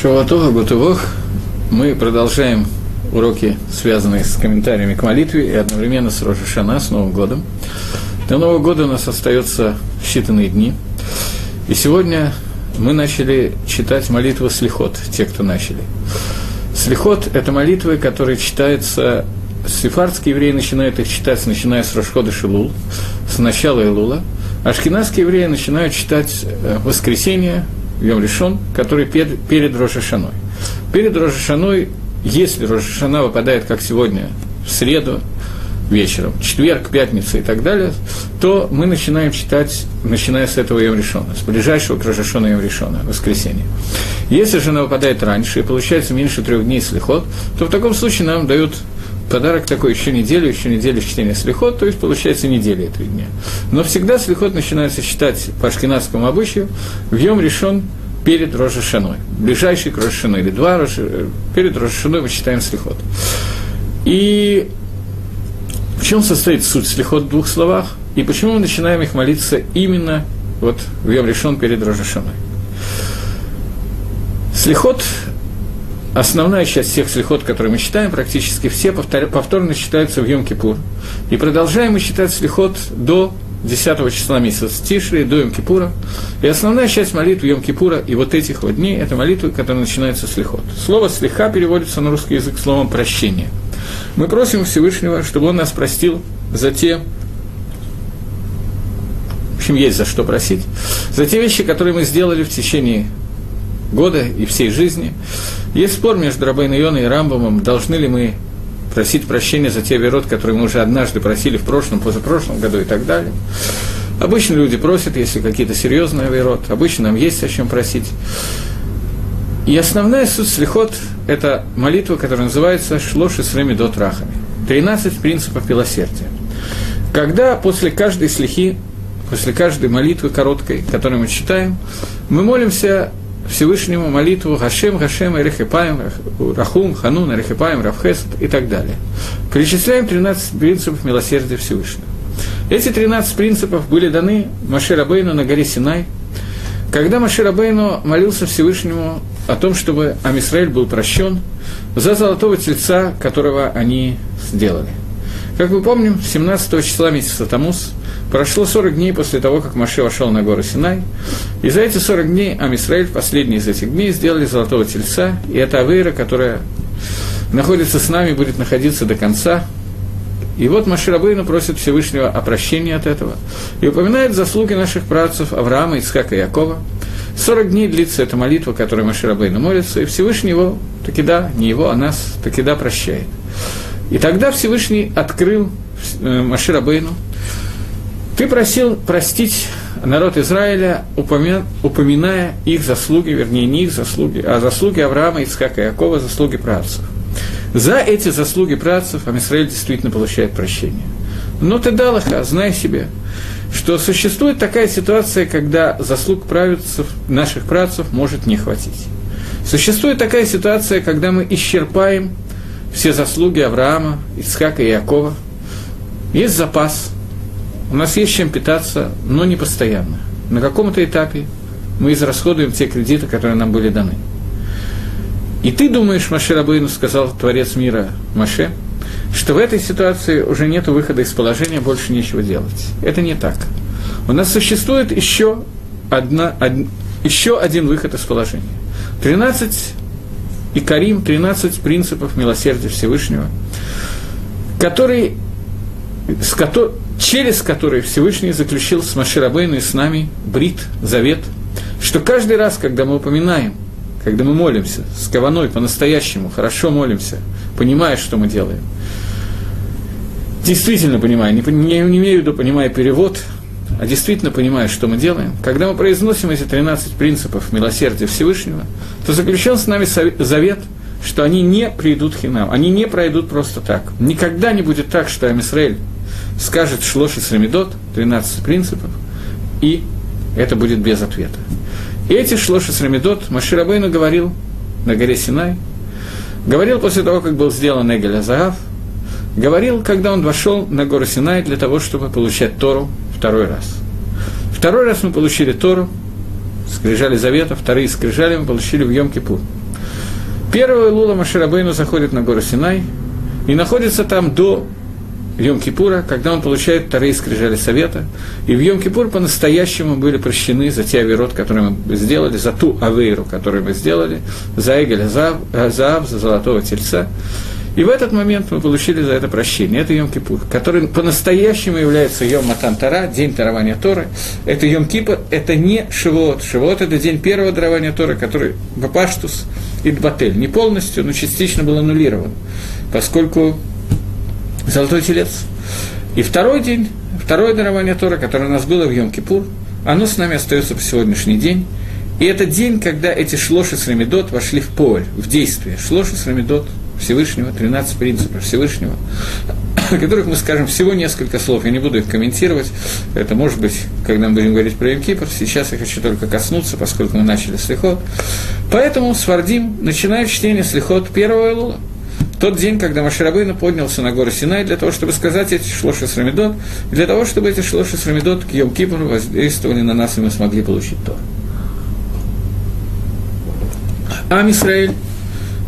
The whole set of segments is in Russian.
Шаватова Гутывох. Мы продолжаем уроки, связанные с комментариями к молитве и одновременно с Рожешана, с Новым годом. До Нового года у нас остается считанные дни. И сегодня мы начали читать молитву Слихот, те, кто начали. Слихот – это молитвы, которые читаются Сефардские евреи начинают их читать, начиная с Рошхода Шилул, с начала Илула. А шкинадские евреи начинают читать э, воскресенье, Йом Решон, который перед, перед Рошашаной. Перед Рошашаной, если Рошашана выпадает, как сегодня, в среду вечером, четверг, пятница и так далее, то мы начинаем читать, начиная с этого Йом Решона, с ближайшего к Рошашона Йом Решона, воскресенье. Если же она выпадает раньше, и получается меньше трех дней слихот, то в таком случае нам дают подарок такой еще неделю, еще неделю чтения слихот, то есть получается неделя этого дня. Но всегда слихот начинается читать по ашкенадскому обычаю в Йом решен перед Рожешаной. Ближайший к Рожешаной, или два Рожи, э, перед Рожешаной мы читаем слихот. И в чем состоит суть слихот в двух словах? И почему мы начинаем их молиться именно вот в Йом решен перед Рожешаной? Слихот основная часть всех слихот, которые мы читаем, практически все повторно читаются в Йом-Кипур. И продолжаем мы читать слихот до 10 числа месяца Тишри, до Йом-Кипура. И основная часть молитв Йом-Кипура и вот этих вот дней – это молитвы, которые начинаются с лихот. Слово «слиха» переводится на русский язык словом «прощение». Мы просим Всевышнего, чтобы Он нас простил за те в общем, есть за что просить, за те вещи, которые мы сделали в течение года и всей жизни. Есть спор между Рабейн Йоной и Рамбомом, должны ли мы просить прощения за те верот, которые мы уже однажды просили в прошлом, позапрошлом году и так далее. Обычно люди просят, если какие-то серьезные верот, обычно нам есть о чем просить. И основная суть слихот – это молитва, которая называется «Шлоши с дот рахами» – 13 принципов милосердия. Когда после каждой слихи, после каждой молитвы короткой, которую мы читаем, мы молимся Всевышнему молитву Гашем, Гашем, Эрехипаем, Рахум, Ханун, Эрехипаем, Равхесет и так далее. Перечисляем 13 принципов милосердия Всевышнего. Эти 13 принципов были даны Маше Рабейну на горе Синай, когда Маше Рабейну молился Всевышнему о том, чтобы Амисраэль был прощен за золотого тельца, которого они сделали. Как мы помним, 17 числа месяца Тамус Прошло 40 дней после того, как Маше вошел на гору Синай, и за эти 40 дней Амисраэль, последний из этих дней, сделали золотого тельца, и это Авейра, которая находится с нами, будет находиться до конца. И вот Маширабейну просит Всевышнего о прощении от этого и упоминает заслуги наших працев Авраама, Ицхака и Якова. 40 дней длится эта молитва, которой Маширабейну молится, и Всевышний его, таки да, не его, а нас, таки да, прощает. И тогда Всевышний открыл э, Маширабейну, ты просил простить народ Израиля, упоминая их заслуги, вернее, не их заслуги, а заслуги Авраама, Ицхака и Якова, заслуги працев. За эти заслуги працев Амисраиль действительно получает прощение. Но ты, Далаха, знай себе, что существует такая ситуация, когда заслуг правицев, наших працев может не хватить. Существует такая ситуация, когда мы исчерпаем все заслуги Авраама, Ицхака и Якова. Есть запас – у нас есть чем питаться, но не постоянно. На каком-то этапе мы израсходуем те кредиты, которые нам были даны. И ты думаешь, Маше Рабыну, сказал Творец мира Маше, что в этой ситуации уже нет выхода из положения, больше нечего делать. Это не так. У нас существует еще, одна, од, еще один выход из положения. 13 и Карим, 13 принципов милосердия Всевышнего, который, с, которым через который Всевышний заключил с Маширабейну и с нами брит, завет, что каждый раз, когда мы упоминаем, когда мы молимся с каваной по-настоящему, хорошо молимся, понимая, что мы делаем, действительно понимая, не, не, не имею в виду, понимая перевод, а действительно понимая, что мы делаем, когда мы произносим эти 13 принципов милосердия Всевышнего, то заключен с нами завет, что они не придут хинам, они не пройдут просто так. Никогда не будет так, что Амисраэль скажет Шлоши Срамидот, 12 принципов, и это будет без ответа. И эти Шлоши Срамидот Маширабейну говорил на горе Синай, говорил после того, как был сделан Эгель Азаав, говорил, когда он вошел на гору Синай для того, чтобы получать Тору второй раз. Второй раз мы получили Тору, скрижали завета, вторые скрижали мы получили в Йом-Кипур. Первого Лула Маширабейну заходит на гору Синай и находится там до Йом-Кипура, когда он получает вторые скрижали совета. И в Йом-Кипур по-настоящему были прощены за те авирот, которые мы сделали, за ту авейру, которую мы сделали, за Эгеля Заав, за Золотого Тельца. И в этот момент мы получили за это прощение. Это Йом-Кипур, который по-настоящему является Йом Матан Тара, день дарования Торы. Это Йом-Кипур, это не Шивот. Шивот – это день первого дарования Торы, который Бапаштус и Дбатель. Не полностью, но частично был аннулирован, поскольку Золотой Телец. И второй день, второе дарование Тора, которое у нас было в Йом-Кипур, оно с нами остается по сегодняшний день. И это день, когда эти шлоши с Рамидот вошли в поле, в действие. Шлоши с Рамидот Всевышнего, 13 принципов Всевышнего, о которых мы скажем всего несколько слов, я не буду их комментировать, это может быть, когда мы будем говорить про Имкипр, сейчас я хочу только коснуться, поскольку мы начали слихот. Поэтому Свардим начинает чтение слихот первого Илула, тот день, когда Маширабейна поднялся на гору Синай для того, чтобы сказать эти шлоши с Рамидот, для того, чтобы эти шлоши с Рамидот к Йом Кипру воздействовали на нас, и мы смогли получить то. Ам Исраэль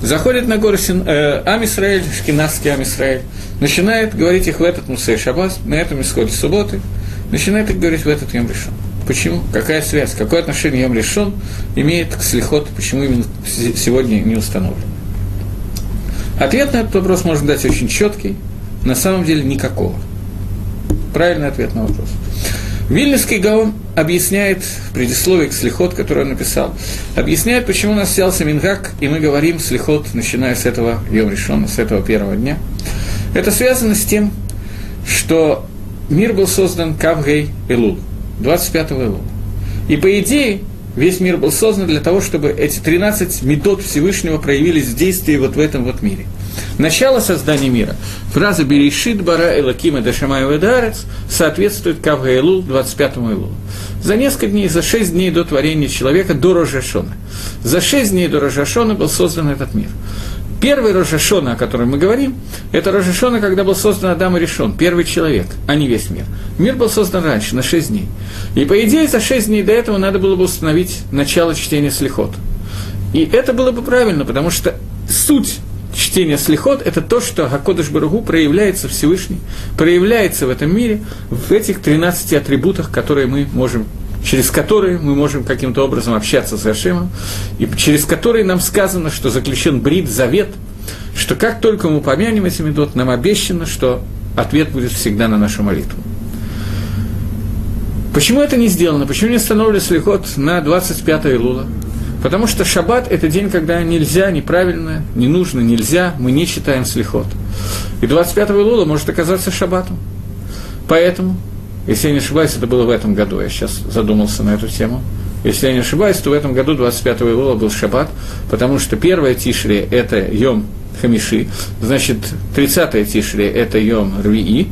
заходит на гору Син... Э, Ам Исраэль, шкинавский Ам Исраэль, начинает говорить их в этот Мусей Шаббас, на этом исходе субботы, начинает их говорить в этот Йом Решон. Почему? Какая связь? Какое отношение Йом Решон имеет к Слихот? Почему именно сегодня не установлено? Ответ на этот вопрос можно дать очень четкий, на самом деле никакого. Правильный ответ на вопрос. Вильнюсский Гаон объясняет в предисловии к слихот, который он написал, объясняет, почему у нас взялся Мингак, и мы говорим слихот, начиная с этого Йом Решона, с этого первого дня. Это связано с тем, что мир был создан Кавгей Элул, 25 Элул. И по идее, Весь мир был создан для того, чтобы эти 13 метод Всевышнего проявились в действии вот в этом вот мире. Начало создания мира. Фраза «Берешит бара элакима дашамай ведарец» соответствует Кавга Элул, 25-му Элулу. За несколько дней, за шесть дней до творения человека, до Рожашона. За шесть дней до Рожашона был создан этот мир. Первый Рожашона, о котором мы говорим, это Рожашона, когда был создан Адам и Решон, первый человек, а не весь мир. Мир был создан раньше, на шесть дней. И, по идее, за шесть дней до этого надо было бы установить начало чтения слихот. И это было бы правильно, потому что суть чтения слихот – это то, что Гакодыш Баругу проявляется Всевышний, проявляется в этом мире, в этих 13 атрибутах, которые мы можем через которые мы можем каким-то образом общаться с Гашемом, и через которые нам сказано, что заключен брит, завет, что как только мы помянем эти медот, нам обещано, что ответ будет всегда на нашу молитву. Почему это не сделано? Почему не установлен слихот на 25 Илула? Потому что шаббат – это день, когда нельзя, неправильно, не нужно, нельзя, мы не читаем слихот. И 25 Илула может оказаться шаббатом. Поэтому если я не ошибаюсь, это было в этом году, я сейчас задумался на эту тему. Если я не ошибаюсь, то в этом году 25 Илула был шаббат, потому что первое Тишри – это Йом Хамиши, значит, 30 Тишри – это Йом Рвии,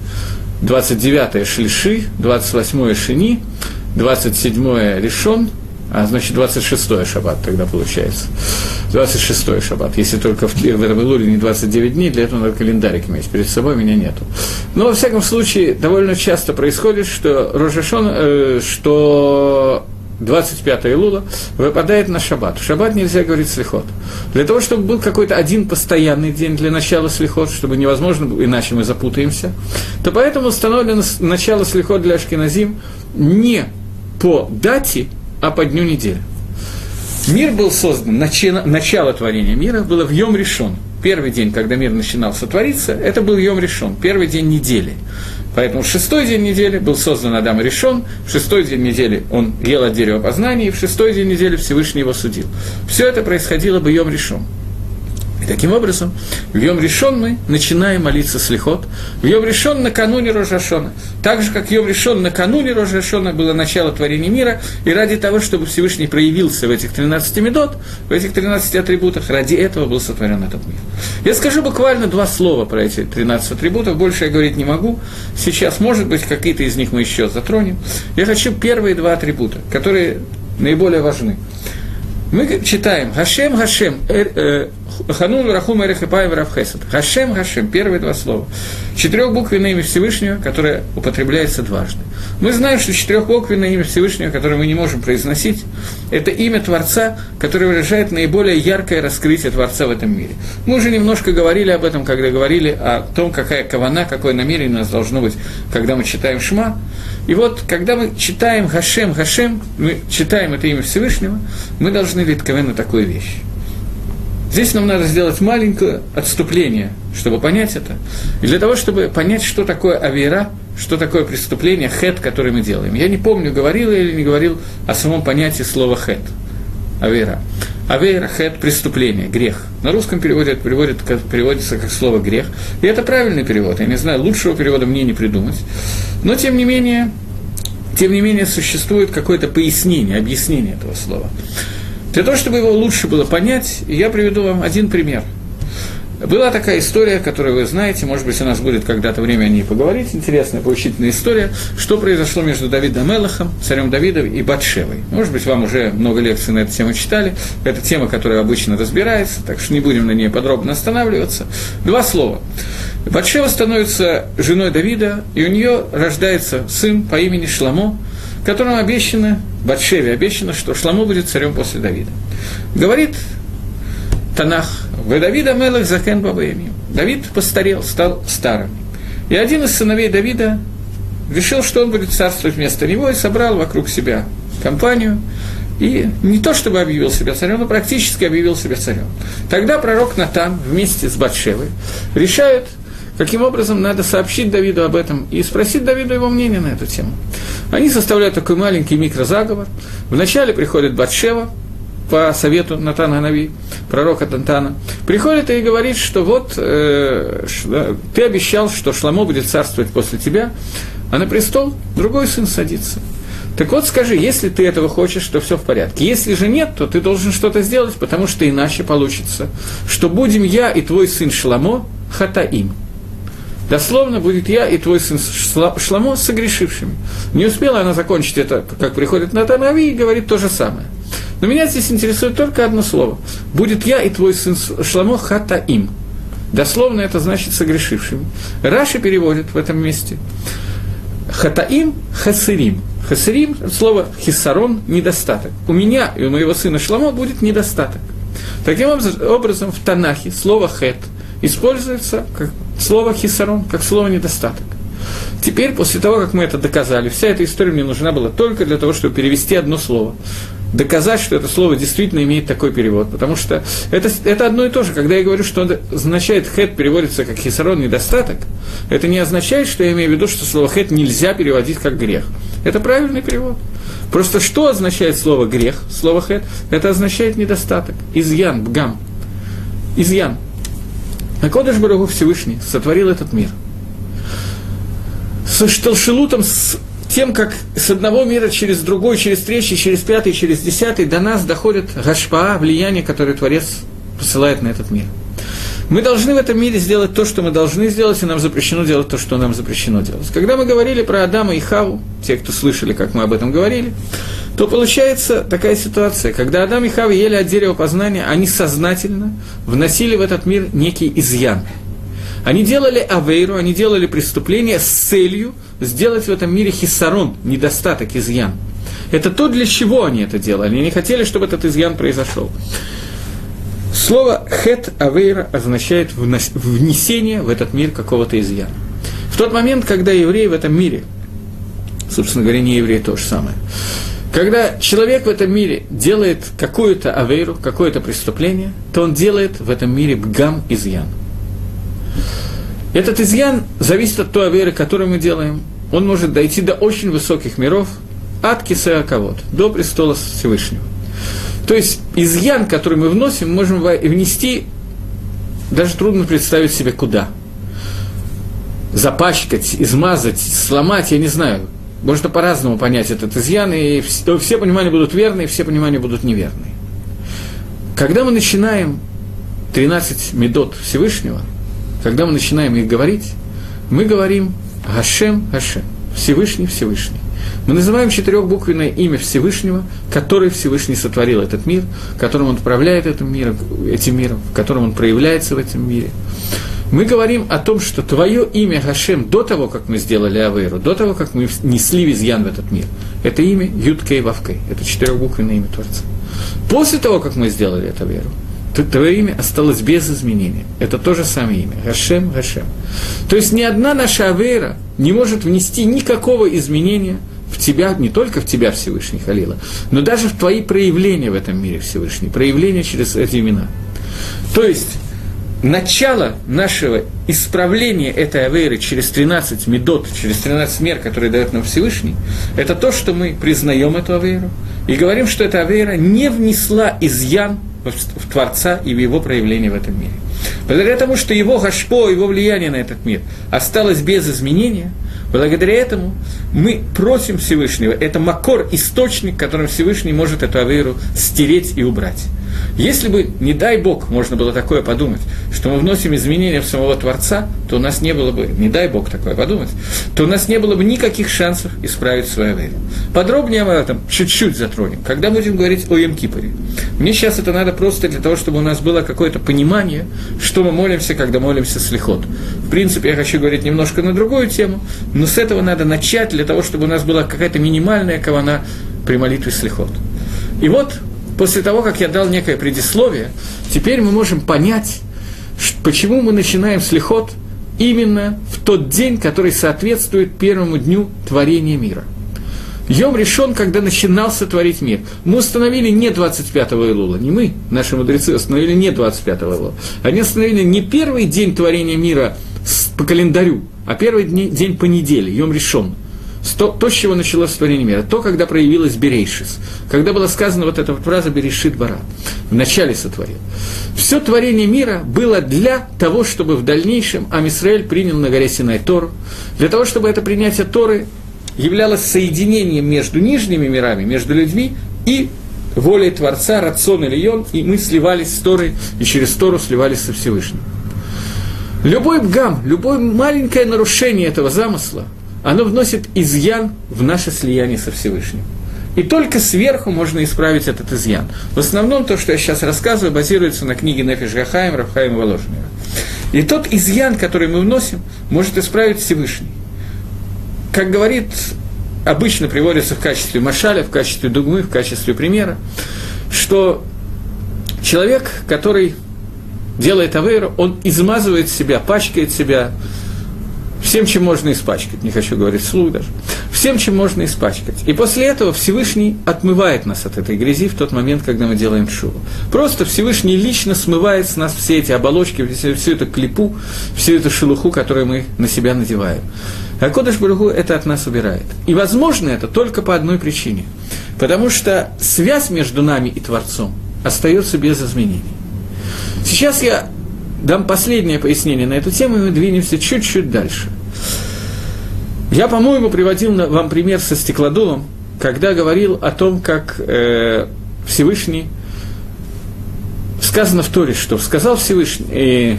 29 Шлиши, 28 Шини, 27 Решон, а значит 26-й шаббат тогда получается. 26-й шаббат. Если только в, в этом Илуле не 29 дней, для этого надо календарик иметь. Перед собой меня нету. Но, во всяком случае, довольно часто происходит, что Рожашон, э, что 25 Илула выпадает на шаббат. В шаббат нельзя говорить слихот. Для того, чтобы был какой-то один постоянный день для начала слихот, чтобы невозможно было, иначе мы запутаемся, то поэтому установлено начало слихот для Ашкиназим не по дате, а по дню недели. Мир был создан, начало, начало творения мира было в Йом решен. Первый день, когда мир начинался твориться, это был Йом решен, первый день недели. Поэтому в шестой день недели был создан Адам решен, в шестой день недели он ел от дерева познания, и в шестой день недели Всевышний его судил. Все это происходило бы Йом решен. Таким образом, в Йом Решон мы начинаем молиться слихот. В Йом Решон накануне Рожашона. Так же, как Йом Решон накануне Рожашона было начало творения мира, и ради того, чтобы Всевышний проявился в этих 13 медот, в этих 13 атрибутах, ради этого был сотворен этот мир. Я скажу буквально два слова про эти 13 атрибутов, больше я говорить не могу. Сейчас, может быть, какие-то из них мы еще затронем. Я хочу первые два атрибута, которые наиболее важны. Мы читаем «Гашем, Гашем, э, э, Ханун, Рахум, Эрехипай, Равхесет. Хашем, Хашем, первые два слова. Четырехбуквенное имя Всевышнего, которое употребляется дважды. Мы знаем, что четырехбуквенное имя Всевышнего, которое мы не можем произносить, это имя Творца, которое выражает наиболее яркое раскрытие Творца в этом мире. Мы уже немножко говорили об этом, когда говорили о том, какая кавана, какое намерение у нас должно быть, когда мы читаем Шма. И вот, когда мы читаем Хашем, Хашем, мы читаем это имя Всевышнего, мы должны литковен на такую вещь. Здесь нам надо сделать маленькое отступление, чтобы понять это. И для того, чтобы понять, что такое авера, что такое преступление, хет, который мы делаем. Я не помню, говорил я или не говорил о самом понятии слова хет, авера. Авера, хет, преступление, грех. На русском переводе это переводит, переводится как слово грех. И это правильный перевод. Я не знаю, лучшего перевода мне не придумать. Но, тем не менее, тем не менее, существует какое-то пояснение, объяснение этого слова. Для того, чтобы его лучше было понять, я приведу вам один пример. Была такая история, которую вы знаете, может быть, у нас будет когда-то время о ней поговорить, интересная, поучительная история, что произошло между Давидом Мелахом, царем Давидом и Батшевой. Может быть, вам уже много лекций на эту тему читали, это тема, которая обычно разбирается, так что не будем на ней подробно останавливаться. Два слова. Батшева становится женой Давида, и у нее рождается сын по имени Шламо, которому обещано, Батшеве обещано, что Шламо будет царем после Давида. Говорит Танах, «Вы Давида Мелах Закен Бабаемим». Давид постарел, стал старым. И один из сыновей Давида решил, что он будет царствовать вместо него, и собрал вокруг себя компанию, и не то чтобы объявил себя царем, но практически объявил себя царем. Тогда пророк Натан вместе с Батшевой решает, каким образом надо сообщить Давиду об этом и спросить Давиду его мнение на эту тему. Они составляют такой маленький микрозаговор. Вначале приходит Батшева, по совету Натана Нави, пророка Тантана, приходит и говорит, что вот э, ты обещал, что Шламо будет царствовать после тебя, а на престол другой сын садится. Так вот скажи, если ты этого хочешь, то все в порядке. Если же нет, то ты должен что-то сделать, потому что иначе получится, что будем я и твой сын Шламо хатаим. Дословно будет я и твой сын Шламо согрешившими. Не успела она закончить это, как приходит Натанави и говорит то же самое. Но меня здесь интересует только одно слово. Будет я и твой сын Шламо хатаим. Дословно это значит согрешившими. Раши переводит в этом месте. Хатаим хасырим. Хасырим – слово хисарон – недостаток. У меня и у моего сына Шламо будет недостаток. Таким образом, в Танахе слово хет используется как слово хисарон, как слово недостаток. Теперь, после того, как мы это доказали, вся эта история мне нужна была только для того, чтобы перевести одно слово доказать, что это слово действительно имеет такой перевод. Потому что это, это одно и то же. Когда я говорю, что он означает хет переводится как хисарон недостаток, это не означает, что я имею в виду, что слово хет нельзя переводить как грех. Это правильный перевод. Просто что означает слово грех, слово хет? Это означает недостаток, изъян, бгам. Изъян. А Кодыш Барагу Всевышний сотворил этот мир. С Шталшилутом, с тем, как с одного мира через другой, через третий, через пятый, через десятый до нас доходит гашпаа, влияние, которое Творец посылает на этот мир. Мы должны в этом мире сделать то, что мы должны сделать, и нам запрещено делать то, что нам запрещено делать. Когда мы говорили про Адама и Хаву, те, кто слышали, как мы об этом говорили, то получается такая ситуация, когда Адам и Хава ели от дерева познания, они сознательно вносили в этот мир некий изъян. Они делали авейру, они делали преступление с целью – сделать в этом мире хиссарон, недостаток, изъян. Это то, для чего они это делали. Они не хотели, чтобы этот изъян произошел. Слово хет авейра означает внесение в этот мир какого-то изъяна. В тот момент, когда евреи в этом мире, собственно говоря, не евреи то же самое, когда человек в этом мире делает какую-то авейру, какое-то преступление, то он делает в этом мире бгам изъян. Этот изъян зависит от той веры, которую мы делаем. Он может дойти до очень высоких миров, от кисеаковод, до престола Всевышнего. То есть изъян, который мы вносим, можем внести, даже трудно представить себе куда. Запачкать, измазать, сломать, я не знаю. Можно по-разному понять этот изъян, и все понимания будут верные, все понимания будут неверные. Когда мы начинаем 13 медот Всевышнего – когда мы начинаем их говорить, мы говорим Гашем, Гашем, Всевышний, Всевышний. Мы называем четырехбуквенное имя Всевышнего, который Всевышний сотворил этот мир, которым он управляет этим миром, этим миром, в котором он проявляется в этом мире. Мы говорим о том, что твое имя Гашем до того, как мы сделали Авейру, до того, как мы несли визьян в этот мир, это имя Юткей Вавкей, это четырехбуквенное имя Творца. После того, как мы сделали эту веру, то твое имя осталось без изменения. Это то же самое имя. Гашем, Гашем. То есть ни одна наша авера не может внести никакого изменения в тебя, не только в тебя Всевышний Халила, но даже в твои проявления в этом мире Всевышний, проявления через эти имена. То есть, начало нашего исправления этой авейры через 13 медот, через 13 мер, которые дает нам Всевышний, это то, что мы признаем эту авейру и говорим, что эта авейра не внесла изъян в Творца и в его проявление в этом мире. Благодаря тому, что его гашпо, его влияние на этот мир осталось без изменения, благодаря этому мы просим Всевышнего, это макор, источник, которым Всевышний может эту авейру стереть и убрать. Если бы, не дай Бог, можно было такое подумать, что мы вносим изменения в самого Творца, то у нас не было бы, не дай Бог такое подумать, то у нас не было бы никаких шансов исправить свою веру. Подробнее об этом чуть-чуть затронем, когда будем говорить о Емкипоре. Мне сейчас это надо просто для того, чтобы у нас было какое-то понимание, что мы молимся, когда молимся слихот. В принципе, я хочу говорить немножко на другую тему, но с этого надо начать для того, чтобы у нас была какая-то минимальная кавана при молитве слихот. И вот после того, как я дал некое предисловие, теперь мы можем понять, почему мы начинаем слихот именно в тот день, который соответствует первому дню творения мира. Йом решен, когда начинался творить мир. Мы установили не 25-го Илула, не мы, наши мудрецы, установили не 25-го Илула. Они установили не первый день творения мира по календарю, а первый день по неделе, Йом решен – то, то, с чего началось творение мира, то, когда проявилась Берейшис, когда была сказана вот эта фраза Берешит Бара, в начале сотворил. Все творение мира было для того, чтобы в дальнейшем Амисраэль принял на горе Синай Тору, для того, чтобы это принятие Торы являлось соединением между нижними мирами, между людьми и волей Творца, Рацион и Лион, и мы сливались с Торой, и через Тору сливались со Всевышним. Любой бгам, любое маленькое нарушение этого замысла – оно вносит изъян в наше слияние со Всевышним. И только сверху можно исправить этот изъян. В основном то, что я сейчас рассказываю, базируется на книге Нефиш Гахаем, Рафхаем Воложнера. И тот изъян, который мы вносим, может исправить Всевышний. Как говорит, обычно приводится в качестве машаля, в качестве дугмы, в качестве примера, что человек, который делает авейру, он измазывает себя, пачкает себя всем, чем можно испачкать, не хочу говорить вслух даже, всем, чем можно испачкать. И после этого Всевышний отмывает нас от этой грязи в тот момент, когда мы делаем шуву. Просто Всевышний лично смывает с нас все эти оболочки, всю, всю эту клепу, всю эту шелуху, которую мы на себя надеваем. А Кодыш Баруху это от нас убирает. И возможно это только по одной причине. Потому что связь между нами и Творцом остается без изменений. Сейчас я дам последнее пояснение на эту тему, и мы двинемся чуть-чуть дальше. Я, по-моему, приводил вам пример со стеклодувом, когда говорил о том, как э, Всевышний, сказано в Торе, что сказал Всевышний, э,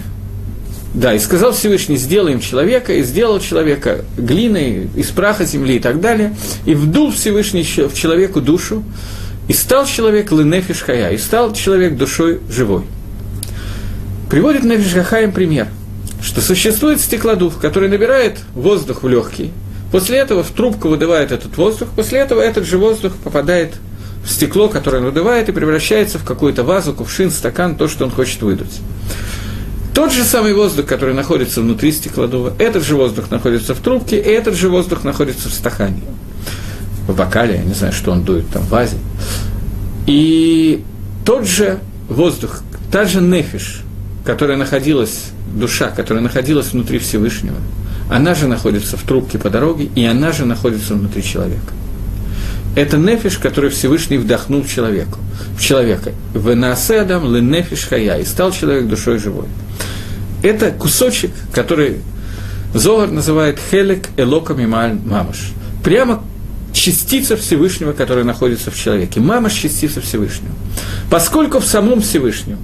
да, и сказал Всевышний, сделаем человека, и сделал человека глиной, из праха земли и так далее, и вдул Всевышний в человеку душу, и стал человек ленефиш хая, и стал человек душой живой – Приводит на Вишгахаем пример, что существует стеклодув, который набирает воздух в легкий, после этого в трубку выдувает этот воздух, после этого этот же воздух попадает в стекло, которое он выдувает, и превращается в какую-то вазу, кувшин, стакан, то, что он хочет выдуть. Тот же самый воздух, который находится внутри стеклодува, этот же воздух находится в трубке, и этот же воздух находится в стакане. В бокале, я не знаю, что он дует там в вазе. И тот же воздух, та же нефиш, которая находилась, душа, которая находилась внутри Всевышнего, она же находится в трубке по дороге, и она же находится внутри человека. Это нефиш, который Всевышний вдохнул человеку, в человека. В наасе адам ле нефиш хая, и стал человек душой живой. Это кусочек, который Зогар называет хелек элоками мамаш. Прямо частица Всевышнего, которая находится в человеке. Мамаш – частица Всевышнего. Поскольку в самом Всевышнем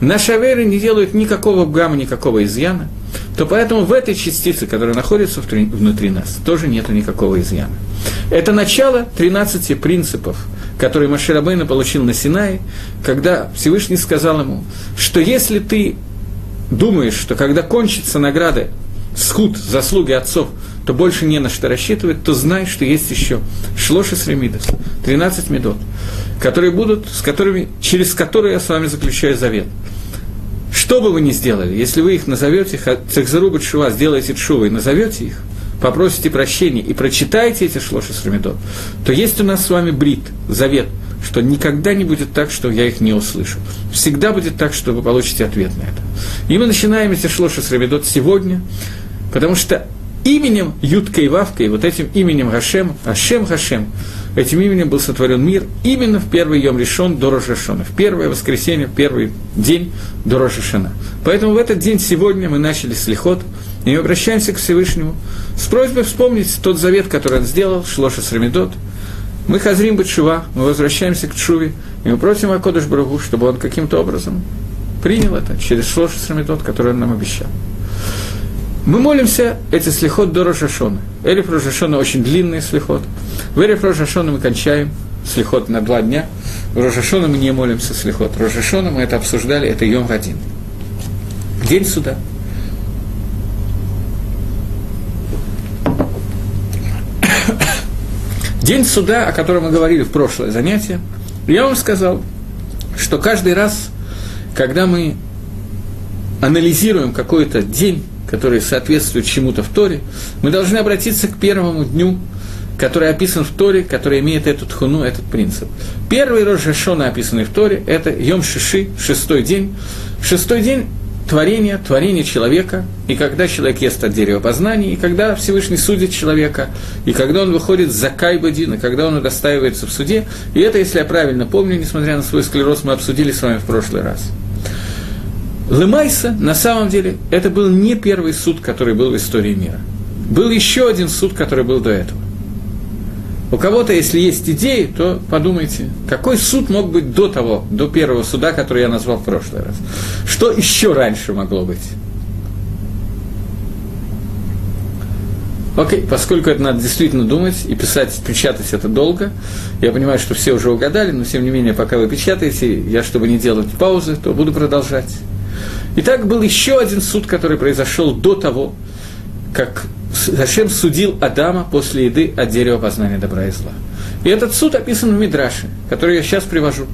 Наши аверы не делают никакого гамма, никакого изъяна, то поэтому в этой частице, которая находится внутри нас, тоже нет никакого изъяна. Это начало 13 принципов, которые Маширабейна получил на Синае, когда Всевышний сказал ему, что если ты думаешь, что когда кончится награда, схуд, заслуги отцов, то больше не на что рассчитывать, то знай, что есть еще шлоши с ремидос, 13 медот, которые будут, с которыми, через которые я с вами заключаю завет. Что бы вы ни сделали, если вы их назовете, цехзарубат шува, сделаете шува и назовете их, попросите прощения и прочитаете эти шлоши с ремидот, то есть у нас с вами брит, завет, что никогда не будет так, что я их не услышу. Всегда будет так, что вы получите ответ на это. И мы начинаем эти шлоши с ремидот сегодня, потому что именем Юткой и Вавкой, вот этим именем Гашем, Ашем Гашем, этим именем был сотворен мир именно в первый Йом решен до Рошашона, в первое воскресенье, в первый день до Рошашана. Поэтому в этот день сегодня мы начали слихот, и мы обращаемся к Всевышнему с просьбой вспомнить тот завет, который он сделал, Шлоша Срамидот. Мы хазрим Батшува, мы возвращаемся к Чуве, и мы просим Акодыш Брагу, чтобы он каким-то образом принял это через Шлоша Срамидот, который он нам обещал. Мы молимся эти слихот до Рошашона. Эриф Рошашона очень длинный слихот. В Эриф Рошашона мы кончаем слихот на два дня. В Рошашона мы не молимся слихот. Рошашона мы это обсуждали, это Йом один. День суда. День суда, о котором мы говорили в прошлое занятие, я вам сказал, что каждый раз, когда мы анализируем какой-то день, который соответствует чему-то в Торе, мы должны обратиться к первому дню, который описан в Торе, который имеет эту тхуну, этот принцип. Первый Рожашона, описанный в Торе, это Йом Шиши, шестой день. Шестой день творения, творение человека, и когда человек ест от дерева познания, и когда Всевышний судит человека, и когда он выходит за Кайбадин, и когда он удостаивается в суде. И это, если я правильно помню, несмотря на свой склероз, мы обсудили с вами в прошлый раз. Лемайса, на самом деле, это был не первый суд, который был в истории мира. Был еще один суд, который был до этого. У кого-то, если есть идеи, то подумайте, какой суд мог быть до того, до первого суда, который я назвал в прошлый раз. Что еще раньше могло быть? Окей, поскольку это надо действительно думать и писать, печатать это долго, я понимаю, что все уже угадали, но тем не менее, пока вы печатаете, я, чтобы не делать паузы, то буду продолжать. Итак, был еще один суд, который произошел до того, как Зачем судил Адама после еды от дерева познания добра и зла. И этот суд описан в Мидраше, который я сейчас привожу.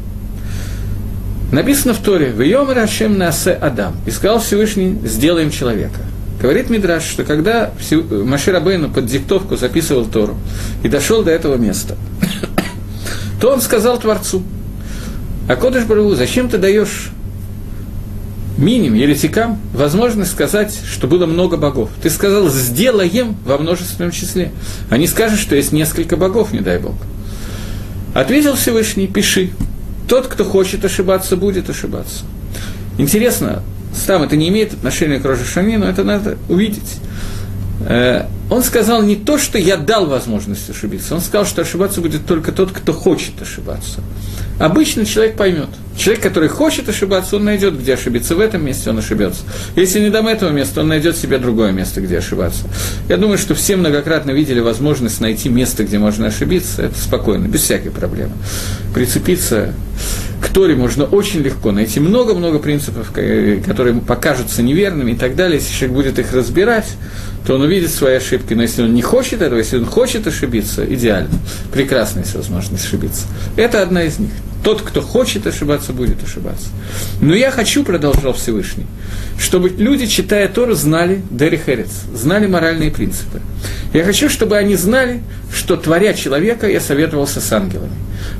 Написано в Торе «Вьем Рашем Насе Адам» и сказал Всевышний «Сделаем человека». Говорит Мидраш, что когда Машир Абейну под диктовку записывал Тору и дошел до этого места, то он сказал Творцу, «А Кодыш Барагу, зачем ты даешь миним, еретикам, возможность сказать, что было много богов. Ты сказал «сделаем» во множественном числе. А не скажешь, что есть несколько богов, не дай Бог. Ответил Всевышний, пиши. Тот, кто хочет ошибаться, будет ошибаться. Интересно, сам это не имеет отношения к Рожешане, но это надо увидеть. Э, он сказал не то, что я дал возможность ошибиться, он сказал, что ошибаться будет только тот, кто хочет ошибаться. Обычно человек поймет. Человек, который хочет ошибаться, он найдет, где ошибиться. В этом месте он ошибется. Если не дам этого места, он найдет себе другое место, где ошибаться. Я думаю, что все многократно видели возможность найти место, где можно ошибиться. Это спокойно, без всякой проблемы. Прицепиться к Торе можно очень легко найти много-много принципов, которые покажутся неверными и так далее. Если человек будет их разбирать, то он увидит свои ошибки. Но если он не хочет этого, если он хочет ошибиться, идеально. Прекрасная есть возможность ошибиться. Это одна из них. Тот, кто хочет ошибаться, будет ошибаться. Но я хочу, продолжал Всевышний, чтобы люди, читая Тору, знали Дери Херец, знали моральные принципы. Я хочу, чтобы они знали, что, творя человека, я советовался с ангелами.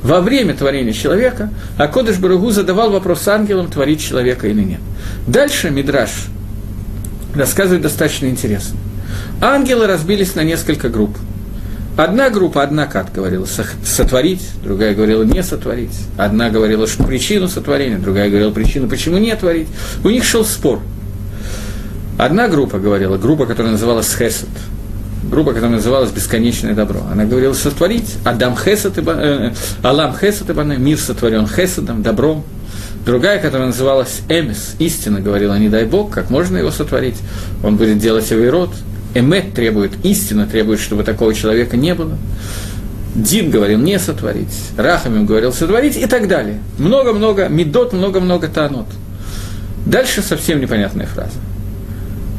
Во время творения человека Акодыш Баругу задавал вопрос ангелам, творить человека или нет. Дальше Мидраш рассказывает достаточно интересно. Ангелы разбились на несколько групп – Одна группа, одна как говорила, сотворить, другая говорила не сотворить. Одна говорила, что причину сотворения, другая говорила причину, почему не творить. У них шел спор. Одна группа говорила, группа, которая называлась Хесед, группа, которая называлась «Бесконечное добро». Она говорила сотворить, Адам Хесед, э, Алам Хесед, мир сотворен Хеседом, добром. другая, которая называлась Эмис, истина, говорила, не дай Бог, как можно его сотворить, он будет делать авирот, Эмет требует, истина требует, чтобы такого человека не было. Дин говорил не сотворить, Рахамим говорил сотворить и так далее. Много-много, медот, много-много танот. Дальше совсем непонятная фраза.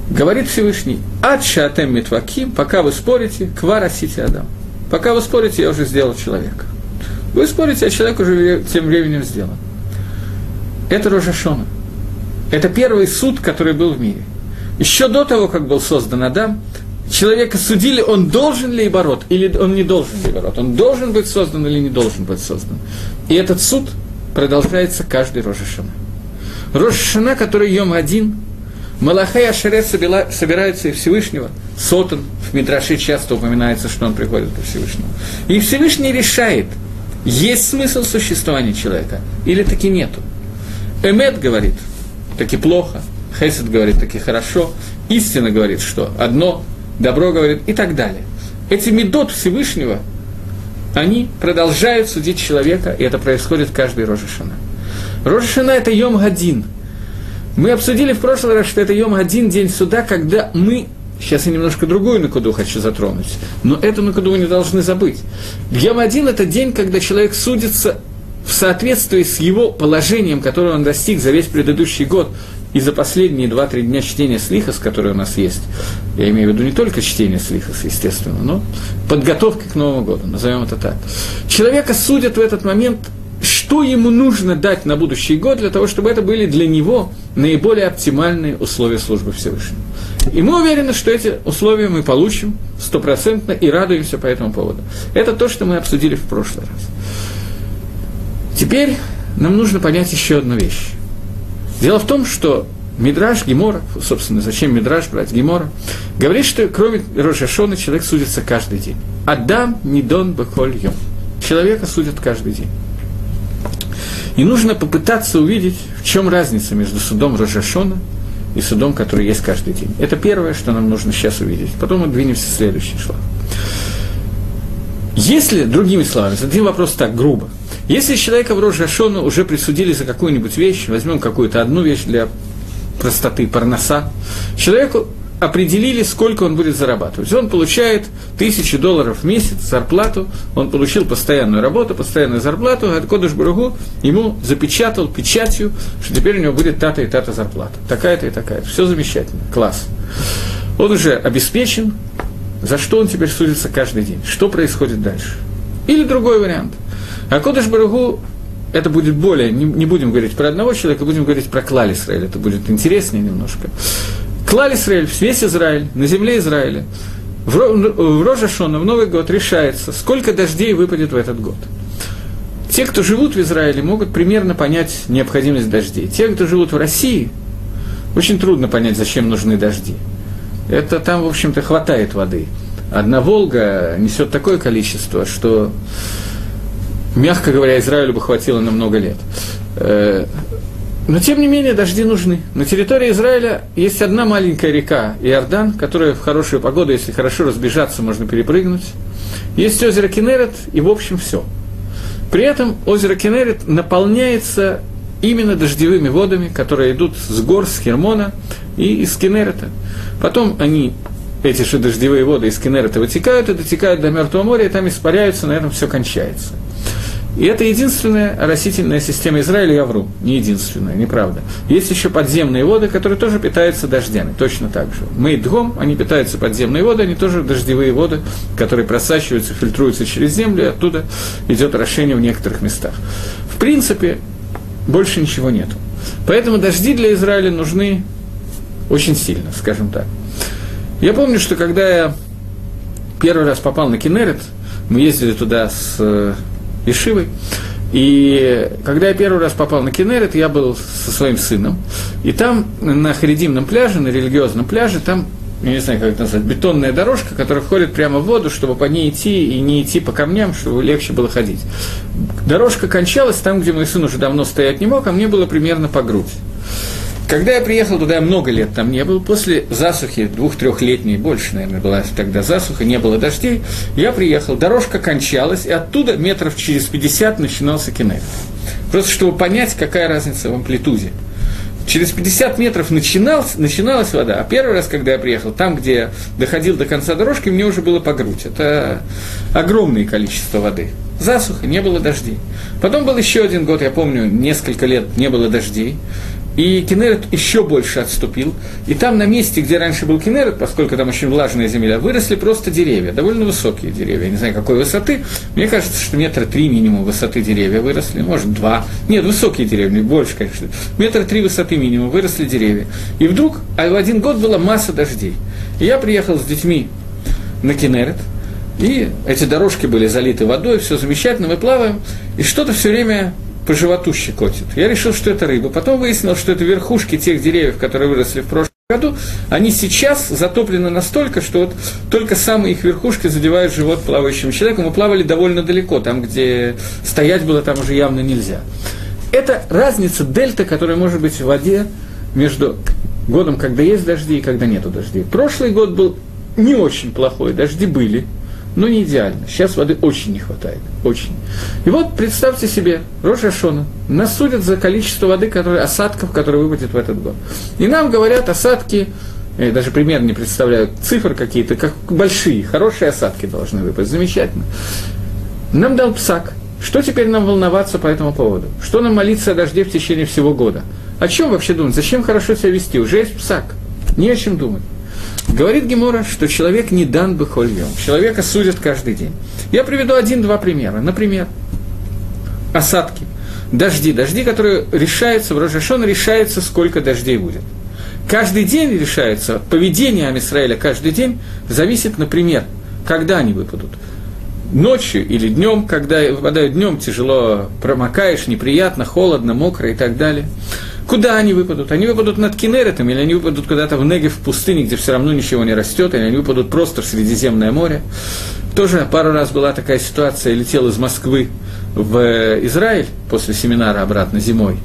Говорит Всевышний, «Ад шатем митваким, пока вы спорите, квара сити адам». Пока вы спорите, я уже сделал человека. Вы спорите, а человек уже тем временем сделан. Это Рожашона. Это первый суд, который был в мире. Еще до того, как был создан Адам, человека судили, он должен ли оборот, или он не должен ли оборот, он должен быть создан или не должен быть создан. И этот суд продолжается каждый Рожашана. Рожашана, который Йом один, Малахай Ашерет собирается и Всевышнего, Сотан, в Мидраше часто упоминается, что он приходит ко Всевышнему. И Всевышний решает, есть смысл существования человека или таки нету. Эмет говорит, таки плохо, Хесед говорит, таки хорошо, истина говорит, что одно, добро говорит и так далее. Эти медот Всевышнего, они продолжают судить человека, и это происходит каждый Рожешана. Рожешана – это Йом Гадин. Мы обсудили в прошлый раз, что это Йом один день суда, когда мы Сейчас я немножко другую накуду хочу затронуть, но эту накуду вы не должны забыть. Йом один – это день, когда человек судится в соответствии с его положением, которое он достиг за весь предыдущий год, и за последние 2-3 дня чтения слихас, которые у нас есть, я имею в виду не только чтение слихас, естественно, но подготовки к Новому году, назовем это так. Человека судят в этот момент, что ему нужно дать на будущий год для того, чтобы это были для него наиболее оптимальные условия службы Всевышнему. И мы уверены, что эти условия мы получим стопроцентно и радуемся по этому поводу. Это то, что мы обсудили в прошлый раз. Теперь нам нужно понять еще одну вещь. Дело в том, что Мидраж Гемора, собственно, зачем Мидраж брать Гемора, говорит, что кроме Рожашона человек судится каждый день. Адам Нидон Беколь Йом. Человека судят каждый день. И нужно попытаться увидеть, в чем разница между судом Рожашона и судом, который есть каждый день. Это первое, что нам нужно сейчас увидеть. Потом мы двинемся в следующий шлаг. Если, другими словами, зададим вопрос так, грубо, если человека в Рожашону уже присудили за какую-нибудь вещь, возьмем какую-то одну вещь для простоты, парноса, человеку определили, сколько он будет зарабатывать. Он получает тысячи долларов в месяц зарплату, он получил постоянную работу, постоянную зарплату, а Кодыш Баругу ему запечатал печатью, что теперь у него будет та-то и та-то зарплата. Такая-то и такая-то. Все замечательно, класс. Он уже обеспечен, за что он теперь судится каждый день, что происходит дальше. Или другой вариант. А Кодыш Баругу это будет более, не, не будем говорить про одного человека, будем говорить про клаль Израиль, это будет интереснее немножко. Клаль Израиль, весь Израиль, на земле Израиля, в, в Рожашона, в Новый год решается, сколько дождей выпадет в этот год. Те, кто живут в Израиле, могут примерно понять необходимость дождей. Те, кто живут в России, очень трудно понять, зачем нужны дожди. Это там, в общем-то, хватает воды. Одна Волга несет такое количество, что, мягко говоря, Израилю бы хватило на много лет. Э, но, тем не менее, дожди нужны. На территории Израиля есть одна маленькая река, Иордан, которая в хорошую погоду, если хорошо разбежаться, можно перепрыгнуть. Есть озеро Кенерет, и, в общем, все. При этом озеро Кенерет наполняется именно дождевыми водами, которые идут с гор, с Хермона и из Кенерета. Потом они, эти же дождевые воды из Кенерета вытекают и дотекают до Мертвого моря, и там испаряются, на этом все кончается. И это единственная растительная система Израиля, я вру, не единственная, неправда. Есть еще подземные воды, которые тоже питаются дождями, точно так же. Мейдгом, они питаются подземные воды, они тоже дождевые воды, которые просачиваются, фильтруются через землю, и оттуда идет орошение в некоторых местах. В принципе, больше ничего нет. Поэтому дожди для Израиля нужны очень сильно, скажем так. Я помню, что когда я первый раз попал на Кенерет, мы ездили туда с э, Ишивой. И когда я первый раз попал на Кенерет, я был со своим сыном. И там на Харидимном пляже, на религиозном пляже, там я не знаю, как это назвать, бетонная дорожка, которая входит прямо в воду, чтобы по ней идти и не идти по камням, чтобы легче было ходить. Дорожка кончалась там, где мой сын уже давно стоять не мог, а мне было примерно по грудь. Когда я приехал туда, много лет там не был, после засухи, двух-трехлетней, больше, наверное, была тогда засуха, не было дождей, я приехал, дорожка кончалась, и оттуда метров через 50 начинался Кеннет. Просто чтобы понять, какая разница в амплитуде. Через 50 метров начиналась, начиналась вода, а первый раз, когда я приехал, там, где я доходил до конца дорожки, мне уже было по грудь. Это огромное количество воды. Засуха, не было дождей. Потом был еще один год, я помню, несколько лет не было дождей. И Кенерет еще больше отступил. И там на месте, где раньше был Кенерет, поскольку там очень влажная земля, выросли просто деревья, довольно высокие деревья. Я не знаю, какой высоты. Мне кажется, что метра три минимум высоты деревья выросли, может, два. Нет, высокие деревья, больше, конечно. Метра три высоты минимум выросли деревья. И вдруг, а в один год была масса дождей. И я приехал с детьми на Кенерет, и эти дорожки были залиты водой, все замечательно, мы плаваем, и что-то все время по животу щекотит. Я решил, что это рыба. Потом выяснил, что это верхушки тех деревьев, которые выросли в прошлом году, они сейчас затоплены настолько, что вот только самые их верхушки задевают живот плавающему человеку. Мы плавали довольно далеко, там, где стоять было, там уже явно нельзя. Это разница дельта, которая может быть в воде между годом, когда есть дожди и когда нету дождей. Прошлый год был не очень плохой, дожди были, но не идеально. Сейчас воды очень не хватает, очень. И вот представьте себе, Роша Шона, нас судят за количество воды, которые, осадков, которые выпадет в этот год. И нам говорят осадки, я даже примерно не представляю, цифр какие-то, как большие, хорошие осадки должны выпасть, замечательно. Нам дал псак. Что теперь нам волноваться по этому поводу? Что нам молиться о дожде в течение всего года? О чем вообще думать? Зачем хорошо себя вести? Уже есть псак. Не о чем думать. Говорит Гемора, что человек не дан бы хольем. Человека судят каждый день. Я приведу один-два примера. Например, осадки, дожди. Дожди, которые решаются, в Рожашон решается, сколько дождей будет. Каждый день решается, поведение Амисраэля каждый день зависит, например, когда они выпадут. Ночью или днем, когда выпадают днем, тяжело промокаешь, неприятно, холодно, мокро и так далее. Куда они выпадут? Они выпадут над Кенеретом, или они выпадут куда-то в Неге, в пустыне, где все равно ничего не растет, или они выпадут просто в Средиземное море. Тоже пару раз была такая ситуация, я летел из Москвы в э, Израиль после семинара обратно зимой.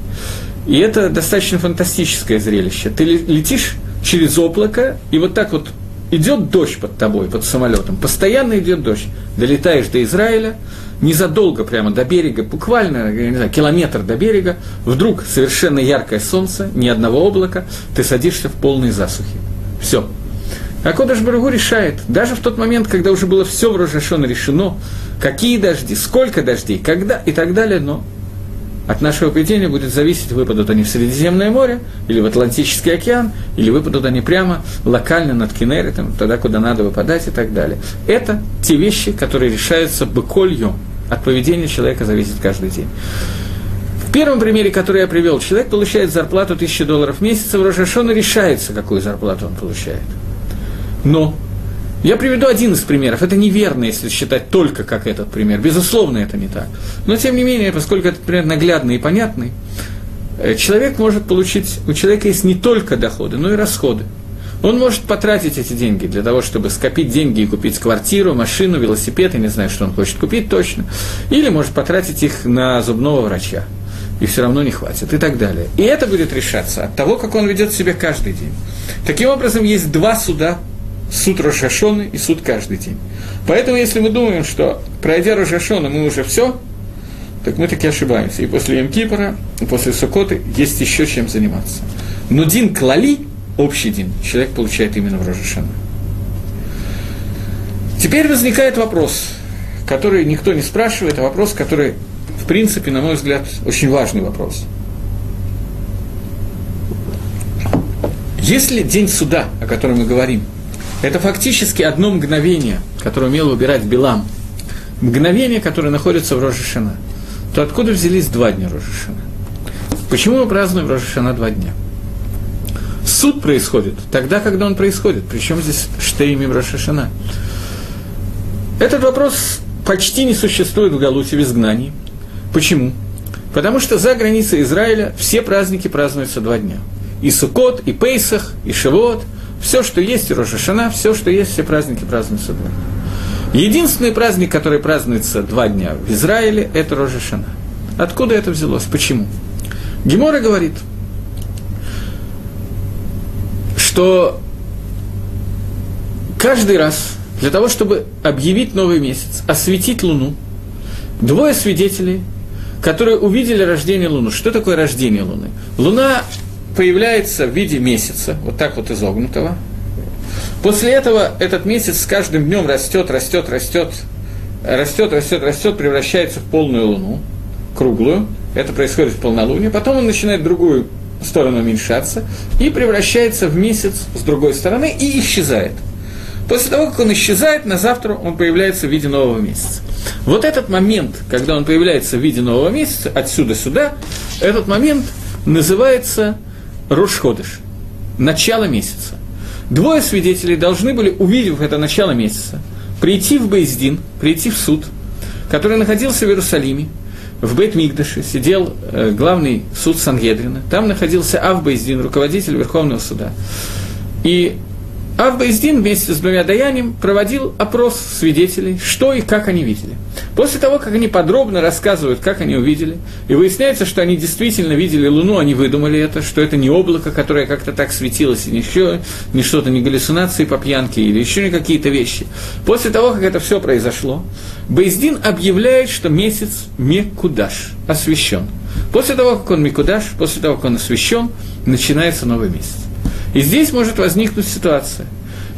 И это достаточно фантастическое зрелище. Ты летишь через облако, и вот так вот идет дождь под тобой, под самолетом, постоянно идет дождь. Долетаешь до Израиля, незадолго прямо до берега, буквально, я не знаю, километр до берега, вдруг совершенно яркое солнце, ни одного облака, ты садишься в полной засухе. Все. А Кодыш Барагу решает, даже в тот момент, когда уже было все в Рожашон решено, какие дожди, сколько дождей, когда и так далее, но от нашего поведения будет зависеть, выпадут они в Средиземное море, или в Атлантический океан, или выпадут они прямо локально над Кенеритом, туда, куда надо выпадать и так далее. Это те вещи, которые решаются быколью, от поведения человека зависит каждый день. В первом примере, который я привел, человек получает зарплату 1000 долларов в месяц, в Рожашона решается, какую зарплату он получает. Но я приведу один из примеров. Это неверно, если считать только как этот пример. Безусловно, это не так. Но, тем не менее, поскольку этот пример наглядный и понятный, э, человек может получить... У человека есть не только доходы, но и расходы. Он может потратить эти деньги для того, чтобы скопить деньги и купить квартиру, машину, велосипед, я не знаю, что он хочет купить точно. Или может потратить их на зубного врача. И все равно не хватит, и так далее. И это будет решаться от того, как он ведет себя каждый день. Таким образом, есть два суда суд Рошашоны и суд каждый день. Поэтому, если мы думаем, что пройдя Рошашона мы уже все, так мы таки ошибаемся. И после Емкипора, и после Сукоты есть еще чем заниматься. Но Дин Клали общий день человек получает именно в Рожешана. Теперь возникает вопрос, который никто не спрашивает, а вопрос, который, в принципе, на мой взгляд, очень важный вопрос. Если день суда, о котором мы говорим, это фактически одно мгновение, которое умел выбирать Билам, мгновение, которое находится в Рожешина, то откуда взялись два дня Рожешина? Почему мы празднуем Рожешина два дня? Суд происходит тогда, когда он происходит. Причем здесь Штеймим Рошашана. Этот вопрос почти не существует в Галуте в изгнании. Почему? Потому что за границей Израиля все праздники празднуются два дня. И Сукот, и Пейсах, и Шивот, все, что есть, и Рошашана, все, что есть, все праздники празднуются два дня. Единственный праздник, который празднуется два дня в Израиле, это Рожешана. Откуда это взялось? Почему? Гемора говорит – что каждый раз для того, чтобы объявить новый месяц, осветить Луну, двое свидетелей которые увидели рождение Луны. Что такое рождение Луны? Луна появляется в виде месяца, вот так вот изогнутого. После этого этот месяц с каждым днем растет, растет, растет, растет, растет, растет, превращается в полную Луну, круглую. Это происходит в полнолуние. Потом он начинает другую сторону уменьшаться и превращается в месяц с другой стороны и исчезает. После того, как он исчезает, на завтра он появляется в виде нового месяца. Вот этот момент, когда он появляется в виде нового месяца, отсюда сюда, этот момент называется Рошходыш, начало месяца. Двое свидетелей должны были, увидев это начало месяца, прийти в Бейздин, прийти в суд, который находился в Иерусалиме, в бейт мигдаше сидел э, главный суд Сангедрина, там находился Ав Бейздин, руководитель Верховного суда. И Ав Бейздин вместе с двумя даянием проводил опрос свидетелей, что и как они видели. После того, как они подробно рассказывают, как они увидели, и выясняется, что они действительно видели Луну, они выдумали это, что это не облако, которое как-то так светилось, и еще не что-то, не галлюцинации по пьянке или еще не какие-то вещи. После того, как это все произошло, Бейздин объявляет, что месяц Мекудаш, освящен. После того, как он Мекудаш, после того, как он освящен, начинается новый месяц. И здесь может возникнуть ситуация,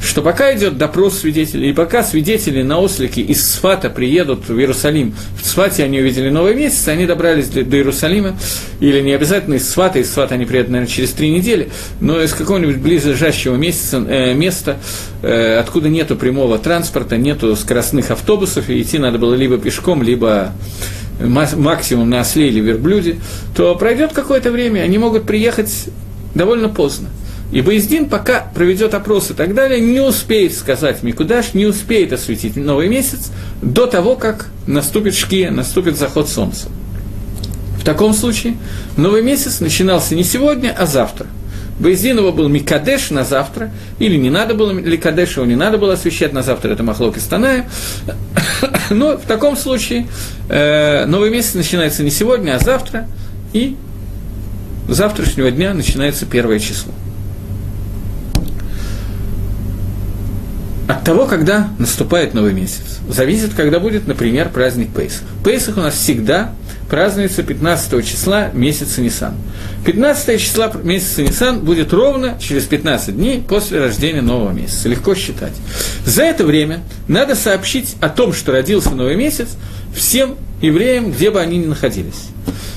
что пока идет допрос свидетелей, и пока свидетели на ослике из Сфата приедут в Иерусалим, в Сфате они увидели новый месяц, они добрались до, Иерусалима, или не обязательно из Сфата, из Сфата они приедут, наверное, через три недели, но из какого-нибудь близлежащего месяца, э, места, э, откуда нету прямого транспорта, нету скоростных автобусов, и идти надо было либо пешком, либо максимум на осле или верблюде, то пройдет какое-то время, они могут приехать довольно поздно. И Боездин, пока проведет опрос и так далее, не успеет сказать Микудаш, не успеет осветить новый месяц до того, как наступит шкия, наступит заход солнца. В таком случае новый месяц начинался не сегодня, а завтра. Боездин его был Микадеш на завтра, или не надо было, или Кадеш его не надо было освещать на завтра, это Махлок и Станая. Но в таком случае э, новый месяц начинается не сегодня, а завтра, и завтрашнего дня начинается первое число. От того, когда наступает новый месяц. Зависит, когда будет, например, праздник Пейсах. Пейсах у нас всегда празднуется 15 числа месяца Нисан. 15 числа месяца Нисан будет ровно через 15 дней после рождения нового месяца. Легко считать. За это время надо сообщить о том, что родился новый месяц, всем евреям, где бы они ни находились.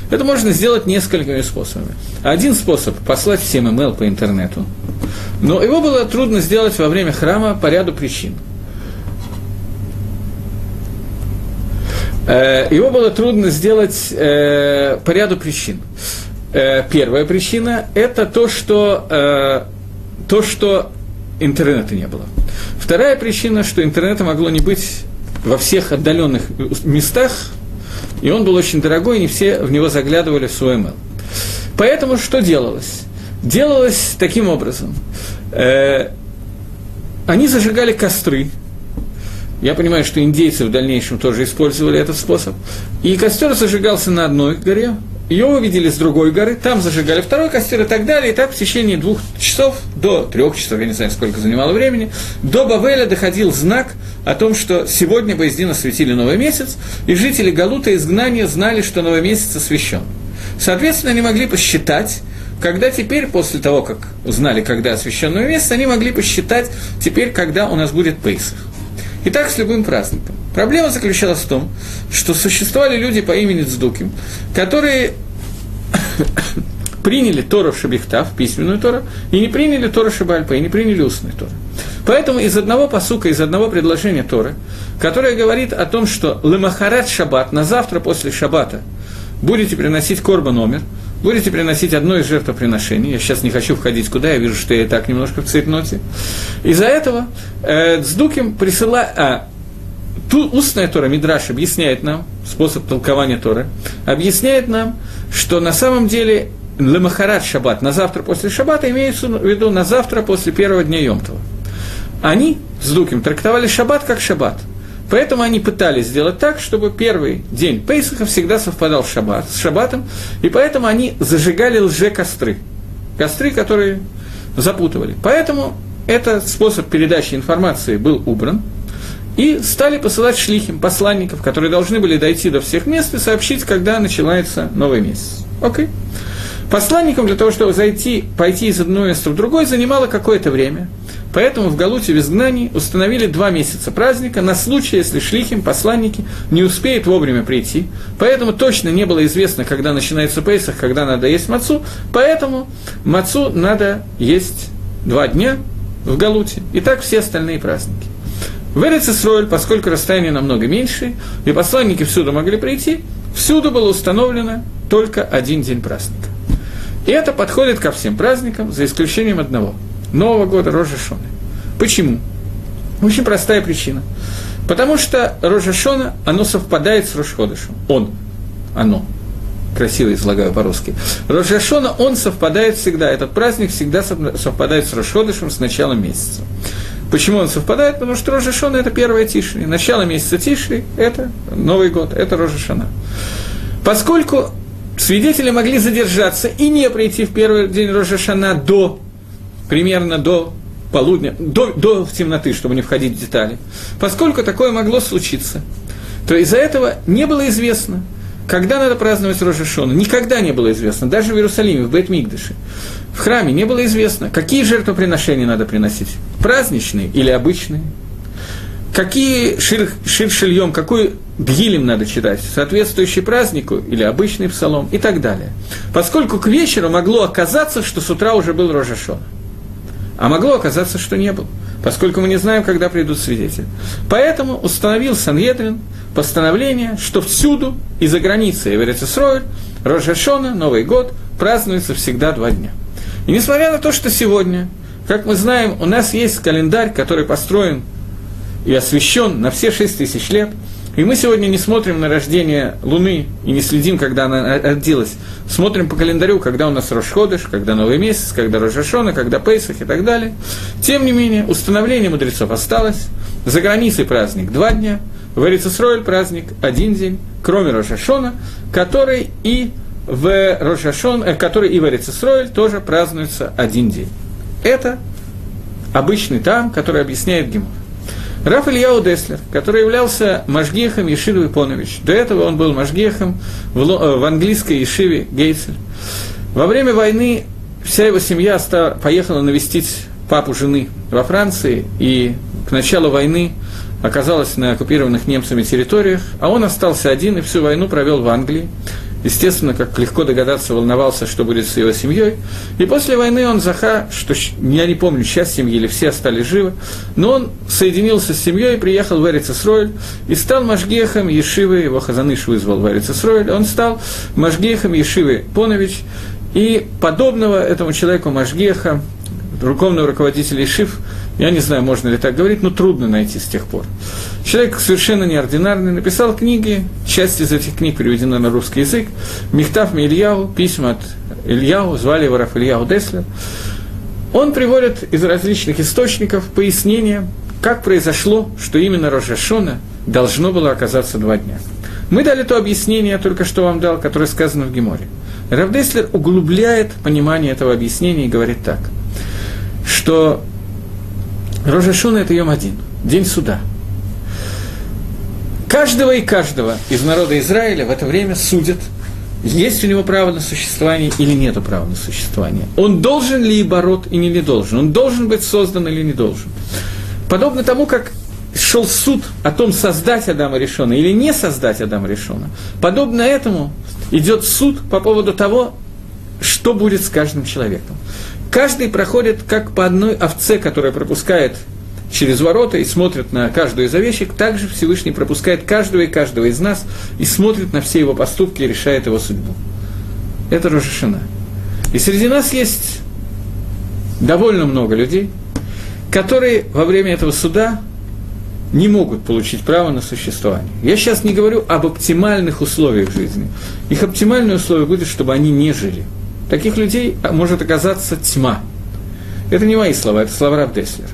Это можно сделать несколькими способами. Один способ – послать всем email по интернету, но его было трудно сделать во время храма по ряду причин. Э, его было трудно сделать э, по ряду причин. Э, первая причина – это то, что, то, что интернета не было. Вторая причина, что интернета могло не быть во всех отдаленных местах, и он был очень дорогой, и не все в него заглядывали в свой email. Поэтому что делалось? Делалось таким образом. Э, они зажигали костры. Я понимаю, что индейцы в дальнейшем тоже использовали этот способ. И костер зажигался на одной горе, ее увидели с другой горы, там зажигали второй костер и так далее, и так в течение двух часов, до трех часов, я не знаю, сколько занимало времени, до Бавеля доходил знак о том, что сегодня Боездин осветили новый месяц, и жители Галута изгнания знали, что новый месяц освящен. Соответственно, они могли посчитать, когда теперь, после того, как узнали, когда освящен новый месяц, они могли посчитать теперь, когда у нас будет Пейсах. И так с любым праздником. Проблема заключалась в том, что существовали люди по имени Цдуким, которые приняли Тору Шабихтав, письменную Тору, и не приняли Тору Шабальпа, и не приняли устную Тору. Поэтому из одного посука, из одного предложения Торы, которое говорит о том, что Лемахарат Шаббат, на завтра после Шаббата, будете приносить корба номер, будете приносить одно из жертвоприношений. Я сейчас не хочу входить куда, я вижу, что я и так немножко в цветноте. Из-за этого э, Цдуким присылает... А, Ту, устная Тора, Мидраш, объясняет нам, способ толкования Торы, объясняет нам, что на самом деле Лемахарат Шаббат, на завтра после Шаббата, имеется в виду на завтра после первого дня Йомтова. Они с Дуким трактовали Шаббат как Шаббат. Поэтому они пытались сделать так, чтобы первый день Пейсаха всегда совпадал с, шаббат, с Шаббатом, и поэтому они зажигали лже-костры. Костры, которые запутывали. Поэтому этот способ передачи информации был убран – и стали посылать шлихим, посланников, которые должны были дойти до всех мест и сообщить, когда начинается новый месяц. Окей? Okay. Посланникам для того, чтобы зайти, пойти из одного места в другое, занимало какое-то время. Поэтому в Галуте в изгнании установили два месяца праздника на случай, если шлихим, посланники, не успеют вовремя прийти. Поэтому точно не было известно, когда начинается Пейсах, когда надо есть мацу. Поэтому мацу надо есть два дня в Галуте. И так все остальные праздники. В Эрицесройль, поскольку расстояние намного меньше, и посланники всюду могли прийти, всюду было установлено только один день праздника. И это подходит ко всем праздникам, за исключением одного – Нового года Рожешоны. Почему? Очень простая причина. Потому что Рожешона, оно совпадает с Рошходышем. Он, оно. Красиво излагаю по-русски. Рожешона, он совпадает всегда. Этот праздник всегда совпадает с Рошходышем с началом месяца. Почему он совпадает? Потому что Рожешона – это первая Тишри. Начало месяца Тишри – это Новый год, это Рожешона. Поскольку свидетели могли задержаться и не прийти в первый день Рожешана до, примерно до полудня, до, до темноты, чтобы не входить в детали. Поскольку такое могло случиться, то из-за этого не было известно, когда надо праздновать Рожешона. Никогда не было известно, даже в Иерусалиме, в Бет-Мигдаше. В храме не было известно, какие жертвоприношения надо приносить. Праздничные или обычные. Какие шир, шир шильем, какой Бгилем надо читать, соответствующий празднику или обычный псалом и так далее. Поскольку к вечеру могло оказаться, что с утра уже был Рожашон. А могло оказаться, что не был, поскольку мы не знаем, когда придут свидетели. Поэтому установил Санедрин постановление, что всюду и за границей Эверецесройль, Рожашона, Новый год празднуется всегда два дня. И несмотря на то, что сегодня, как мы знаем, у нас есть календарь, который построен и освящен на все шесть тысяч лет – и мы сегодня не смотрим на рождение Луны и не следим, когда она родилась. Смотрим по календарю, когда у нас Рошходыш, когда Новый месяц, когда Рожашона, когда Пейсах и так далее. Тем не менее, установление мудрецов осталось. За границей праздник два дня, в Эрицесройль праздник один день, кроме Рожашона, который и в Рошашон, э, который и в Эрицесройль тоже празднуется один день. Это обычный там, который объясняет Гимор. Раф Ильяу Деслер, который являлся Машгехом Ешивы Понович. До этого он был Машгехом в, э, в английской Ешиве Гейцель. Во время войны вся его семья поехала навестить папу жены во Франции, и к началу войны оказалась на оккупированных немцами территориях, а он остался один и всю войну провел в Англии естественно, как легко догадаться, волновался, что будет с его семьей. И после войны он заха, что я не помню, часть семьи или все остались живы, но он соединился с семьей, приехал в Эрицесройль и стал Машгехом Ешивы, его Хазаныш вызвал в Эрицесройль, он стал Машгехом Ешивы Понович, и подобного этому человеку Машгеха, духовного руководителя Ишив, я не знаю, можно ли так говорить, но трудно найти с тех пор. Человек совершенно неординарный, написал книги, часть из этих книг переведена на русский язык, Михтав Ильяу, письма от Ильяу, звали его Раф Ильяу Деслер. Он приводит из различных источников пояснения, как произошло, что именно Рожашона должно было оказаться два дня. Мы дали то объяснение, я только что вам дал, которое сказано в Геморе. Равдеслер углубляет понимание этого объяснения и говорит так, что Рожашона – это Йом один, день суда. Каждого и каждого из народа Израиля в это время судят, есть у него право на существование или нет права на существование. Он должен ли оборот или не должен, он должен быть создан или не должен. Подобно тому, как шел суд о том, создать Адама Решона или не создать Адама Решона, подобно этому идет суд по поводу того, что будет с каждым человеком. Каждый проходит как по одной овце, которая пропускает через ворота и смотрит на каждую из овечек, также Всевышний пропускает каждого и каждого из нас и смотрит на все его поступки и решает его судьбу. Это Рожешина. И среди нас есть довольно много людей, которые во время этого суда не могут получить право на существование. Я сейчас не говорю об оптимальных условиях жизни. Их оптимальные условия будет, чтобы они не жили – Таких людей может оказаться тьма. Это не мои слова, это слова Раб Деслер.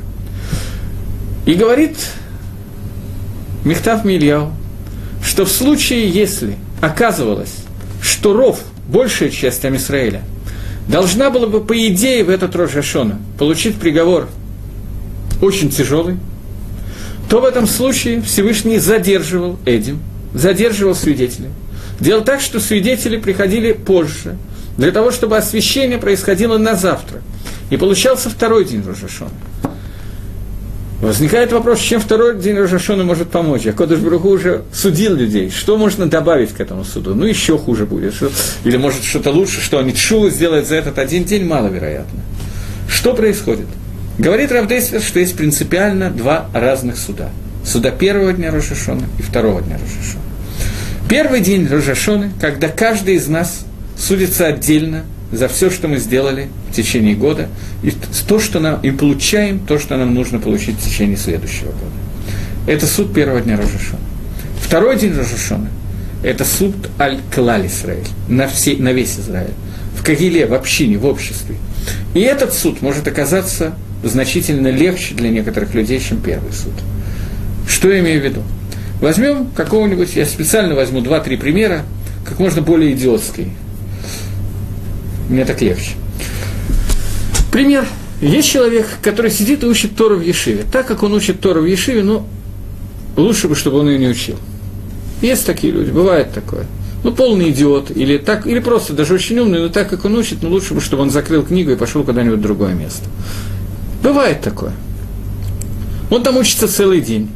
И говорит Мехтав Мильяу, что в случае, если оказывалось, что ров, большая часть Амисраэля, должна была бы, по идее, в этот Рожашона получить приговор очень тяжелый, то в этом случае Всевышний задерживал Эдим, задерживал свидетелей. Делал так, что свидетели приходили позже, для того, чтобы освящение происходило на завтра. И получался второй день Рожашона. Возникает вопрос, чем второй день Рожашона может помочь. А Кодыш Бруху уже судил людей. Что можно добавить к этому суду? Ну, еще хуже будет. Или, может, что-то лучше, что они Чу сделают за этот один день, маловероятно. Что происходит? Говорит Равдейсвер, что есть принципиально два разных суда. Суда первого дня Рожашона и второго дня Рожашона. Первый день Рожашоны, когда каждый из нас судится отдельно за все, что мы сделали в течение года, и, то, что нам, и получаем то, что нам нужно получить в течение следующего года. Это суд первого дня Рожашона. Второй день Рожашона – это суд Аль-Клаль Израиль, на, все, на весь Израиль, в Кагиле, в общине, в обществе. И этот суд может оказаться значительно легче для некоторых людей, чем первый суд. Что я имею в виду? Возьмем какого-нибудь, я специально возьму два-три примера, как можно более идиотский, мне так легче. Пример. Есть человек, который сидит и учит Тору в Ешиве. Так как он учит Тору в Ешиве, ну, лучше бы, чтобы он ее не учил. Есть такие люди, бывает такое. Ну, полный идиот, или, так, или просто даже очень умный, но так как он учит, ну, лучше бы, чтобы он закрыл книгу и пошел куда-нибудь в другое место. Бывает такое. Он там учится целый день.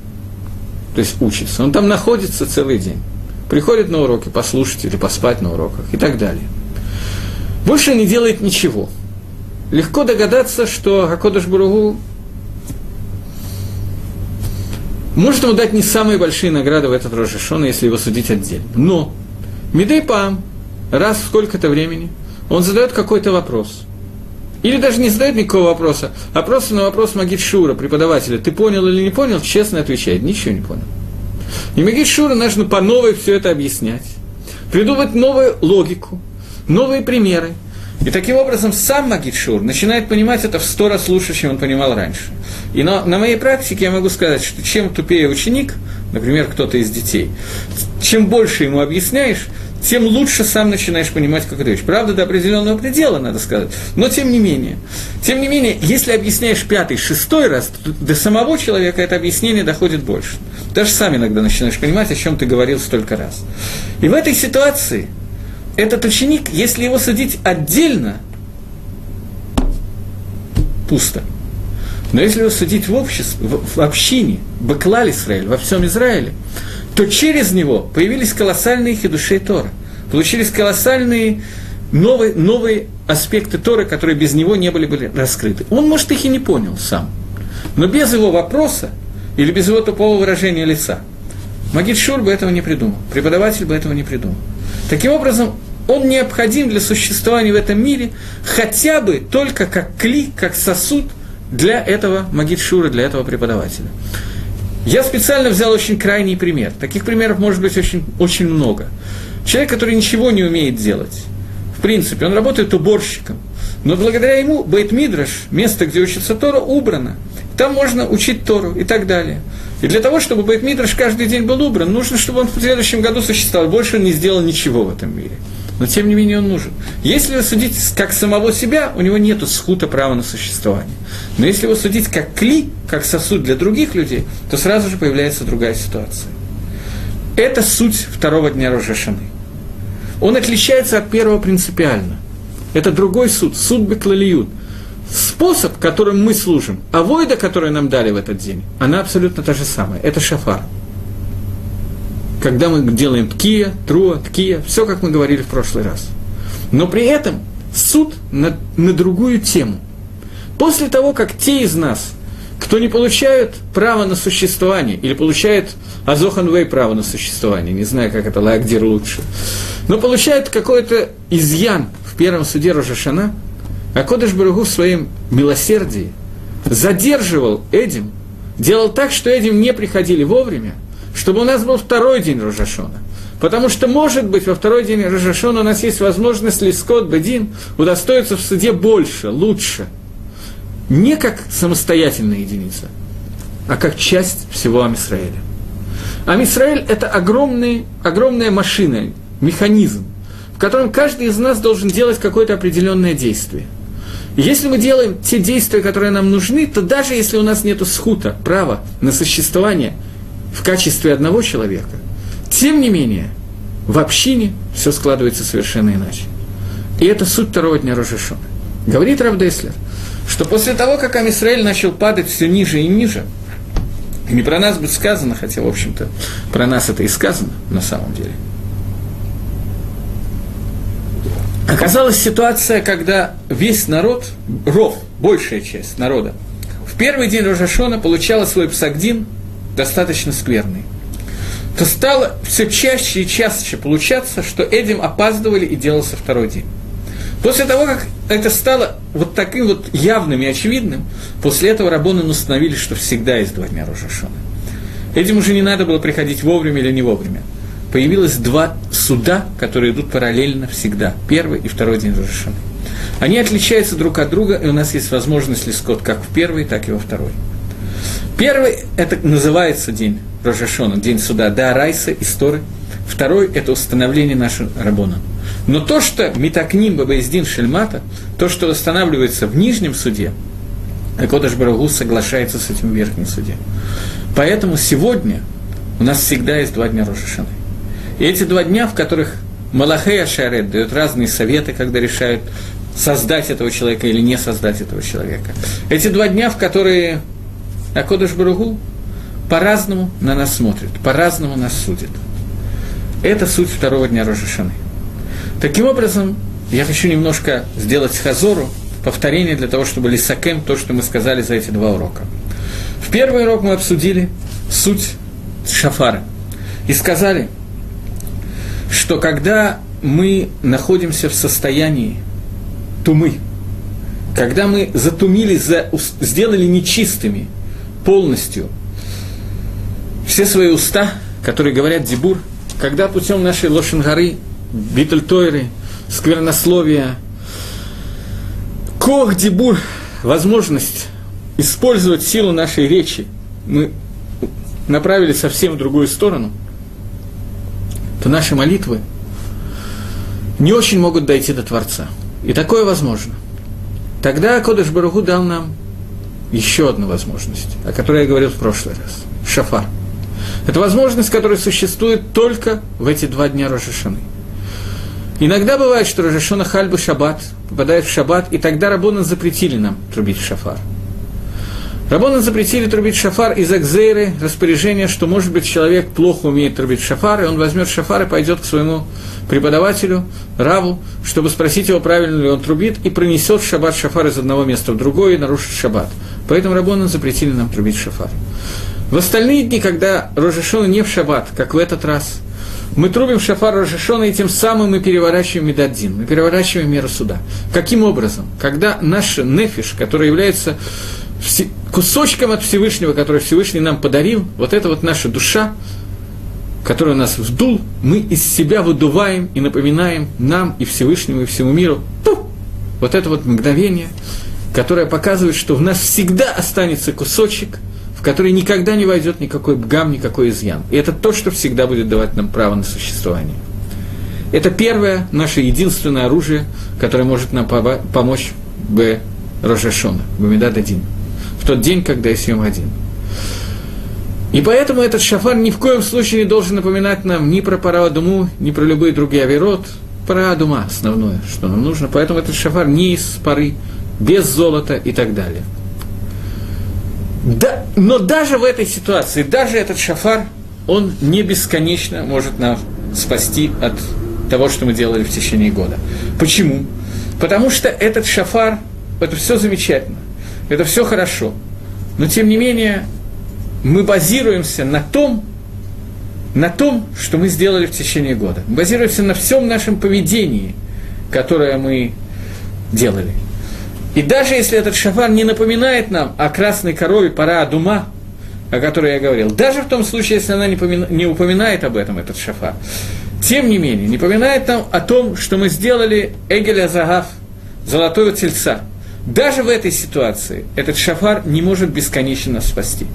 То есть учится. Он там находится целый день. Приходит на уроки послушать или поспать на уроках и так далее. Больше не делает ничего. Легко догадаться, что Акодыш Буругу может ему дать не самые большие награды в этот Рожешон, если его судить отдельно. Но Мидей Пам раз в сколько-то времени он задает какой-то вопрос. Или даже не задает никакого вопроса, а просто на вопрос Магид Шура, преподавателя, ты понял или не понял, честно отвечает, ничего не понял. И Магид Шура нужно по новой все это объяснять, придумать новую логику, новые примеры. И таким образом сам Магитшур начинает понимать это в сто раз лучше, чем он понимал раньше. И на, на моей практике я могу сказать, что чем тупее ученик, например, кто-то из детей, чем больше ему объясняешь, тем лучше сам начинаешь понимать какую-то вещь. Правда, до определенного предела, надо сказать. Но тем не менее. Тем не менее, если объясняешь пятый, шестой раз, то до самого человека это объяснение доходит больше. Даже сам иногда начинаешь понимать, о чем ты говорил столько раз. И в этой ситуации этот ученик, если его судить отдельно, пусто. Но если его судить в обществе, в, общине, Баклаль Израиль, во всем Израиле, то через него появились колоссальные хидушей Тора. Получились колоссальные новые, новые аспекты Торы, которые без него не были, были раскрыты. Он, может, их и не понял сам. Но без его вопроса или без его тупого выражения лица Магид Шур бы этого не придумал, преподаватель бы этого не придумал. Таким образом, он необходим для существования в этом мире хотя бы только как кли, как сосуд для этого магитшура, для этого преподавателя. Я специально взял очень крайний пример. Таких примеров может быть очень, очень много. Человек, который ничего не умеет делать. В принципе, он работает уборщиком. Но благодаря ему Бейт Мидраш, место, где учится Тора, убрано. Там можно учить Тору и так далее. И для того, чтобы Бейт Мидраш каждый день был убран, нужно, чтобы он в следующем году существовал. Больше он не сделал ничего в этом мире но тем не менее он нужен. Если его судить как самого себя, у него нет схута права на существование. Но если его судить как кли, как сосуд для других людей, то сразу же появляется другая ситуация. Это суть второго дня Рожешаны. Он отличается от первого принципиально. Это другой суд, суд Беклалиют. Способ, которым мы служим, а войда, которую нам дали в этот день, она абсолютно та же самая. Это шафар когда мы делаем ткия, труа, ткия, все, как мы говорили в прошлый раз. Но при этом суд на, на другую тему. После того, как те из нас, кто не получают право на существование, или получают Азоханвей право на существование, не знаю, как это Лагдир лучше, но получают какой-то изъян в первом суде Рожашана, а Кодыш Баругу в своем милосердии задерживал Эдим, делал так, что Эдим не приходили вовремя – чтобы у нас был второй день Рожашона. Потому что, может быть, во второй день Рожашона у нас есть возможность Лискот Бедин удостоиться в суде больше, лучше. Не как самостоятельная единица, а как часть всего Амисраэля. Амисраэль – это огромный, огромная машина, механизм, в котором каждый из нас должен делать какое-то определенное действие. Если мы делаем те действия, которые нам нужны, то даже если у нас нет схута, права на существование в качестве одного человека, тем не менее, в общине все складывается совершенно иначе. И это суть второго дня Рожешона. Говорит Равдеслер, что после того, как Амисраэль начал падать все ниже и ниже, не про нас будет сказано, хотя, в общем-то, про нас это и сказано на самом деле. Оказалась ситуация, когда весь народ, ров, большая часть народа, в первый день Рожашона получала свой псагдин достаточно скверный то стало все чаще и чаще получаться, что Эдим опаздывали и делался второй день. После того, как это стало вот таким вот явным и очевидным, после этого Рабоны установили, что всегда есть два дня Рожашона. Этим уже не надо было приходить вовремя или не вовремя. Появилось два суда, которые идут параллельно всегда. Первый и второй день Рожашона. Они отличаются друг от друга, и у нас есть возможность лискот как в первый, так и во второй. Первый – это называется день Рожашона, день суда, да, Райса, Исторы. Второй – это установление нашего Рабона. Но то, что Митакним Бабаиздин Шельмата, то, что устанавливается в нижнем суде, Акодаш Барагу соглашается с этим в верхнем суде. Поэтому сегодня у нас всегда есть два дня Рошашаны. И эти два дня, в которых Малахея Шарет дает разные советы, когда решают создать этого человека или не создать этого человека. Эти два дня, в которые Акодыш Баругу по-разному на нас смотрит, по-разному нас судит. Это суть второго дня Рожешаны. Таким образом, я хочу немножко сделать хазору, повторение для того, чтобы лисакем то, что мы сказали за эти два урока. В первый урок мы обсудили суть шафара и сказали, что когда мы находимся в состоянии тумы, когда мы затумили, за, сделали нечистыми полностью все свои уста, которые говорят дебур, когда путем нашей лошенгары, битультойры, сквернословия, кох дебур, возможность использовать силу нашей речи, мы направили совсем в другую сторону, то наши молитвы не очень могут дойти до Творца. И такое возможно. Тогда Кодыш Баруху дал нам еще одну возможность, о которой я говорил в прошлый раз. Шафар. Это возможность, которая существует только в эти два дня Рожешаны. Иногда бывает, что Рожешона Хальбы Шаббат попадает в Шаббат, и тогда Рабона запретили нам трубить шафар. Рабона запретили трубить шафар из экзейры, распоряжения, что, может быть, человек плохо умеет трубить шафар, и он возьмет шафар и пойдет к своему преподавателю, Раву, чтобы спросить его, правильно ли он трубит, и пронесет шаббат шафар из одного места в другое и нарушит шаббат. Поэтому Рабона запретили нам трубить шафар. В остальные дни, когда Рожешона не в шаббат, как в этот раз, мы трубим шафар Рожешона, и тем самым мы переворачиваем Медаддин, мы переворачиваем меру суда. Каким образом? Когда наш нефиш, который является кусочком от Всевышнего, который Всевышний нам подарил, вот эта вот наша душа, которая нас вдул, мы из себя выдуваем и напоминаем нам и Всевышнему, и всему миру, пу, вот это вот мгновение, которое показывает, что в нас всегда останется кусочек, в который никогда не войдет никакой бгам, никакой изъян. И это то, что всегда будет давать нам право на существование. Это первое, наше единственное оружие, которое может нам помочь в Рожашона, в Медад один тот день, когда есть Йом один. И поэтому этот шафар ни в коем случае не должен напоминать нам ни про Парадуму, ни про любые другие авирот. Парадума основное, что нам нужно. Поэтому этот шафар не из пары, без золота и так далее. Да, но даже в этой ситуации, даже этот шафар, он не бесконечно может нас спасти от того, что мы делали в течение года. Почему? Потому что этот шафар, это все замечательно это все хорошо. Но тем не менее, мы базируемся на том, на том, что мы сделали в течение года. Мы базируемся на всем нашем поведении, которое мы делали. И даже если этот шафар не напоминает нам о красной корове пора Адума, о которой я говорил, даже в том случае, если она не, помина, не упоминает об этом, этот шафар, тем не менее, не напоминает нам о том, что мы сделали Эгеля Загав, золотого тельца – даже в этой ситуации этот шафар не может бесконечно спасти.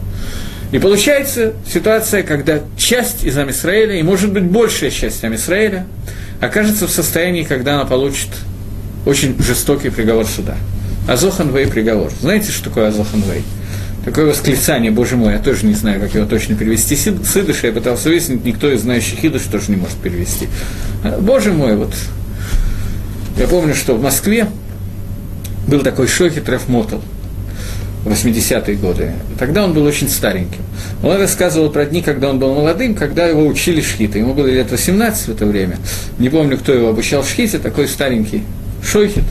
И получается ситуация, когда часть из Амисраэля, и может быть большая часть Амисраэля, окажется в состоянии, когда она получит очень жестокий приговор суда. Азоханвей приговор. Знаете, что такое Азоханвей? Такое восклицание, боже мой, я тоже не знаю, как его точно перевести. Сидыш, я пытался выяснить, никто из знающих Хидыш тоже не может перевести. Боже мой, вот я помню, что в Москве был такой Шохит Мотл в 80-е годы. Тогда он был очень стареньким. Он рассказывал про дни, когда он был молодым, когда его учили шхиты. Ему было лет 18 в это время. Не помню, кто его обучал шхите, такой старенький Шохит.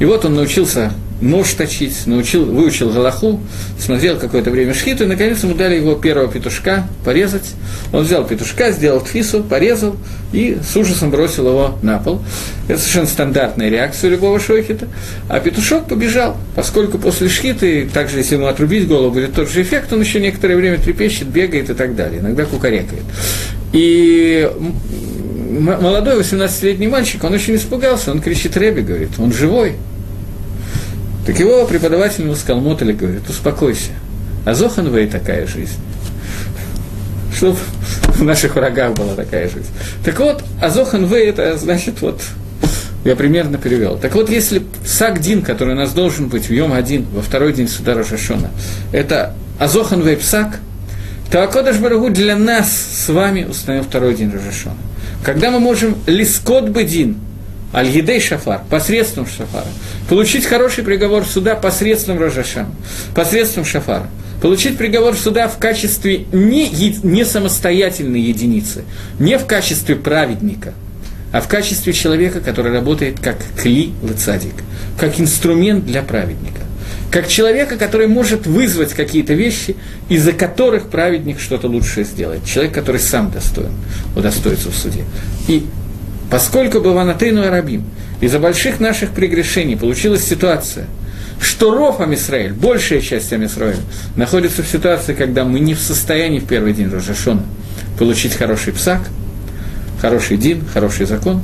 И вот он научился нож точить, научил, выучил Галаху, смотрел какое-то время шхиту, и наконец ему дали его первого петушка порезать. Он взял петушка, сделал тфису, порезал и с ужасом бросил его на пол. Это совершенно стандартная реакция любого шойхита. А петушок побежал, поскольку после шхиты, также если ему отрубить голову, будет тот же эффект, он еще некоторое время трепещет, бегает и так далее, иногда кукарекает. И молодой 18-летний мальчик, он очень испугался, он кричит Реби, говорит, он живой, так его преподаватель Мотали говорит, успокойся. А Зоханвей такая жизнь. Чтобы в наших врагах была такая жизнь. Так вот, Азоханвей это значит вот я примерно перевел. Так вот, если Сагдин, который у нас должен быть в Йом один, во второй день суда Рожашона, это Азохан Псак, то Акодыш Барагу для нас с вами установил второй день Рожашона. Когда мы можем Лискот Бедин, Аль-Гидей Шафар, посредством Шафара. Получить хороший приговор суда посредством Рожашам, посредством Шафара. Получить приговор суда в качестве не, не самостоятельной единицы, не в качестве праведника, а в качестве человека, который работает как кли лыцадик, как инструмент для праведника. Как человека, который может вызвать какие-то вещи, из-за которых праведник что-то лучшее сделает. Человек, который сам достоин удостоится в суде. И Поскольку бы Ванатейну Арабим из-за больших наших прегрешений получилась ситуация, что Ров Амисраэль, большая часть Амисраэля, находится в ситуации, когда мы не в состоянии в первый день Рожашона получить хороший псак, хороший дин, хороший закон,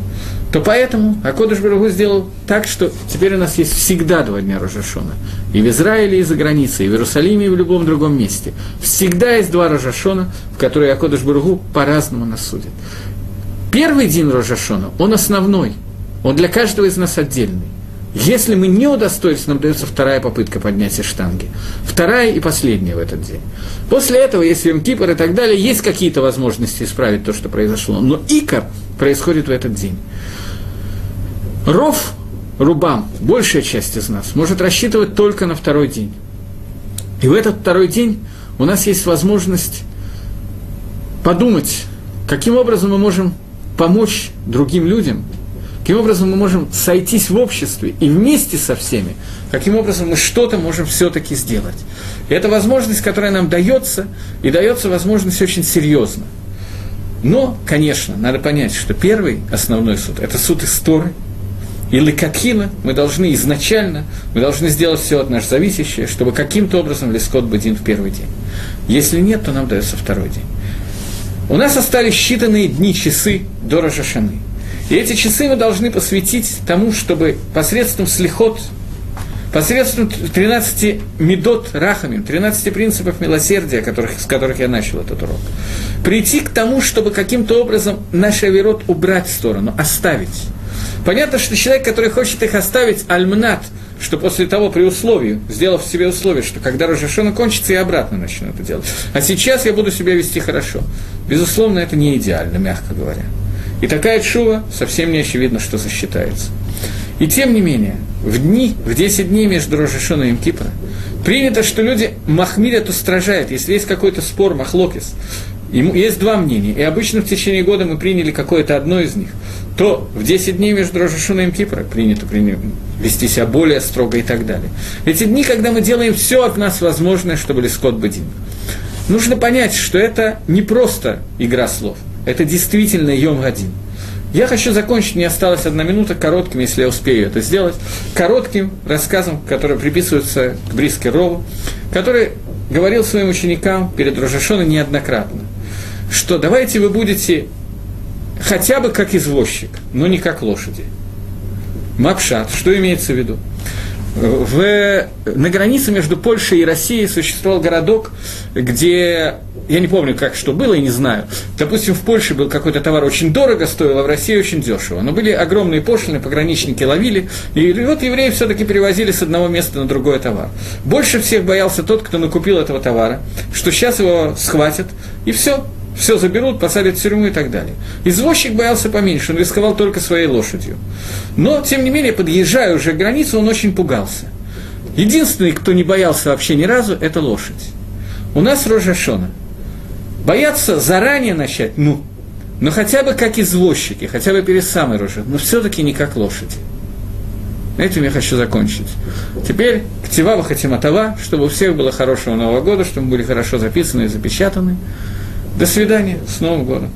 то поэтому Акодыш Барагу сделал так, что теперь у нас есть всегда два дня Рожашона. И в Израиле, и за границей, и в Иерусалиме, и в любом другом месте. Всегда есть два Рожашона, в которые Акодыш Барагу по-разному нас судит. Первый день Рожашона, он основной, он для каждого из нас отдельный. Если мы не удостоились, нам дается вторая попытка поднятия штанги. Вторая и последняя в этот день. После этого, если им кипр и так далее, есть какие-то возможности исправить то, что произошло. Но икор происходит в этот день. Ров, рубам, большая часть из нас, может рассчитывать только на второй день. И в этот второй день у нас есть возможность подумать, каким образом мы можем помочь другим людям, каким образом мы можем сойтись в обществе и вместе со всеми, каким образом мы что-то можем все-таки сделать. И это возможность, которая нам дается, и дается возможность очень серьезно. Но, конечно, надо понять, что первый основной суд – это суд истории, и лекакина мы должны изначально, мы должны сделать все от нас зависящее, чтобы каким-то образом лескот Бадин в первый день. Если нет, то нам дается второй день. У нас остались считанные дни, часы до Рожашаны. И эти часы мы должны посвятить тому, чтобы посредством слихот, посредством 13 медот рахами, 13 принципов милосердия, которых, с которых я начал этот урок, прийти к тому, чтобы каким-то образом наш авирот убрать в сторону, оставить. Понятно, что человек, который хочет их оставить, альмнат – что после того, при условии, сделав себе условие, что когда Рожашона кончится, я обратно начну это делать. А сейчас я буду себя вести хорошо. Безусловно, это не идеально, мягко говоря. И такая чува совсем не очевидно, что засчитается. И тем не менее, в дни, в 10 дней между Рожашоном и Кипра, принято, что люди махмилят устражают, если есть какой-то спор, махлокис, есть два мнения, и обычно в течение года мы приняли какое-то одно из них, то в 10 дней между Рожашуна и Кипра принято вести себя более строго и так далее. Эти дни, когда мы делаем все от нас возможное, чтобы Лискот Бадин. Нужно понять, что это не просто игра слов, это действительно Йом Гадин. Я хочу закончить, мне осталась одна минута, коротким, если я успею это сделать, коротким рассказом, который приписывается к Бриске Рову, который говорил своим ученикам перед Рожашоном неоднократно, что давайте вы будете хотя бы как извозчик, но не как лошади. Мапшат, что имеется в виду? В, на границе между Польшей и Россией существовал городок, где, я не помню, как что было, и не знаю. Допустим, в Польше был какой-то товар очень дорого стоил, а в России очень дешево. Но были огромные пошлины, пограничники ловили, и вот евреи все-таки перевозили с одного места на другое товар. Больше всех боялся тот, кто накупил этого товара, что сейчас его схватят, и все, все заберут, посадят в тюрьму и так далее. Извозчик боялся поменьше, он рисковал только своей лошадью. Но, тем не менее, подъезжая уже к границе, он очень пугался. Единственный, кто не боялся вообще ни разу, это лошадь. У нас Рожашона. Боятся заранее начать, ну, но хотя бы как извозчики, хотя бы перед самой Рожа, но все-таки не как лошади. Этим я хочу закончить. Теперь к Тивава Хатиматова, чтобы у всех было хорошего Нового года, чтобы мы были хорошо записаны и запечатаны. До свидания, с Новым годом!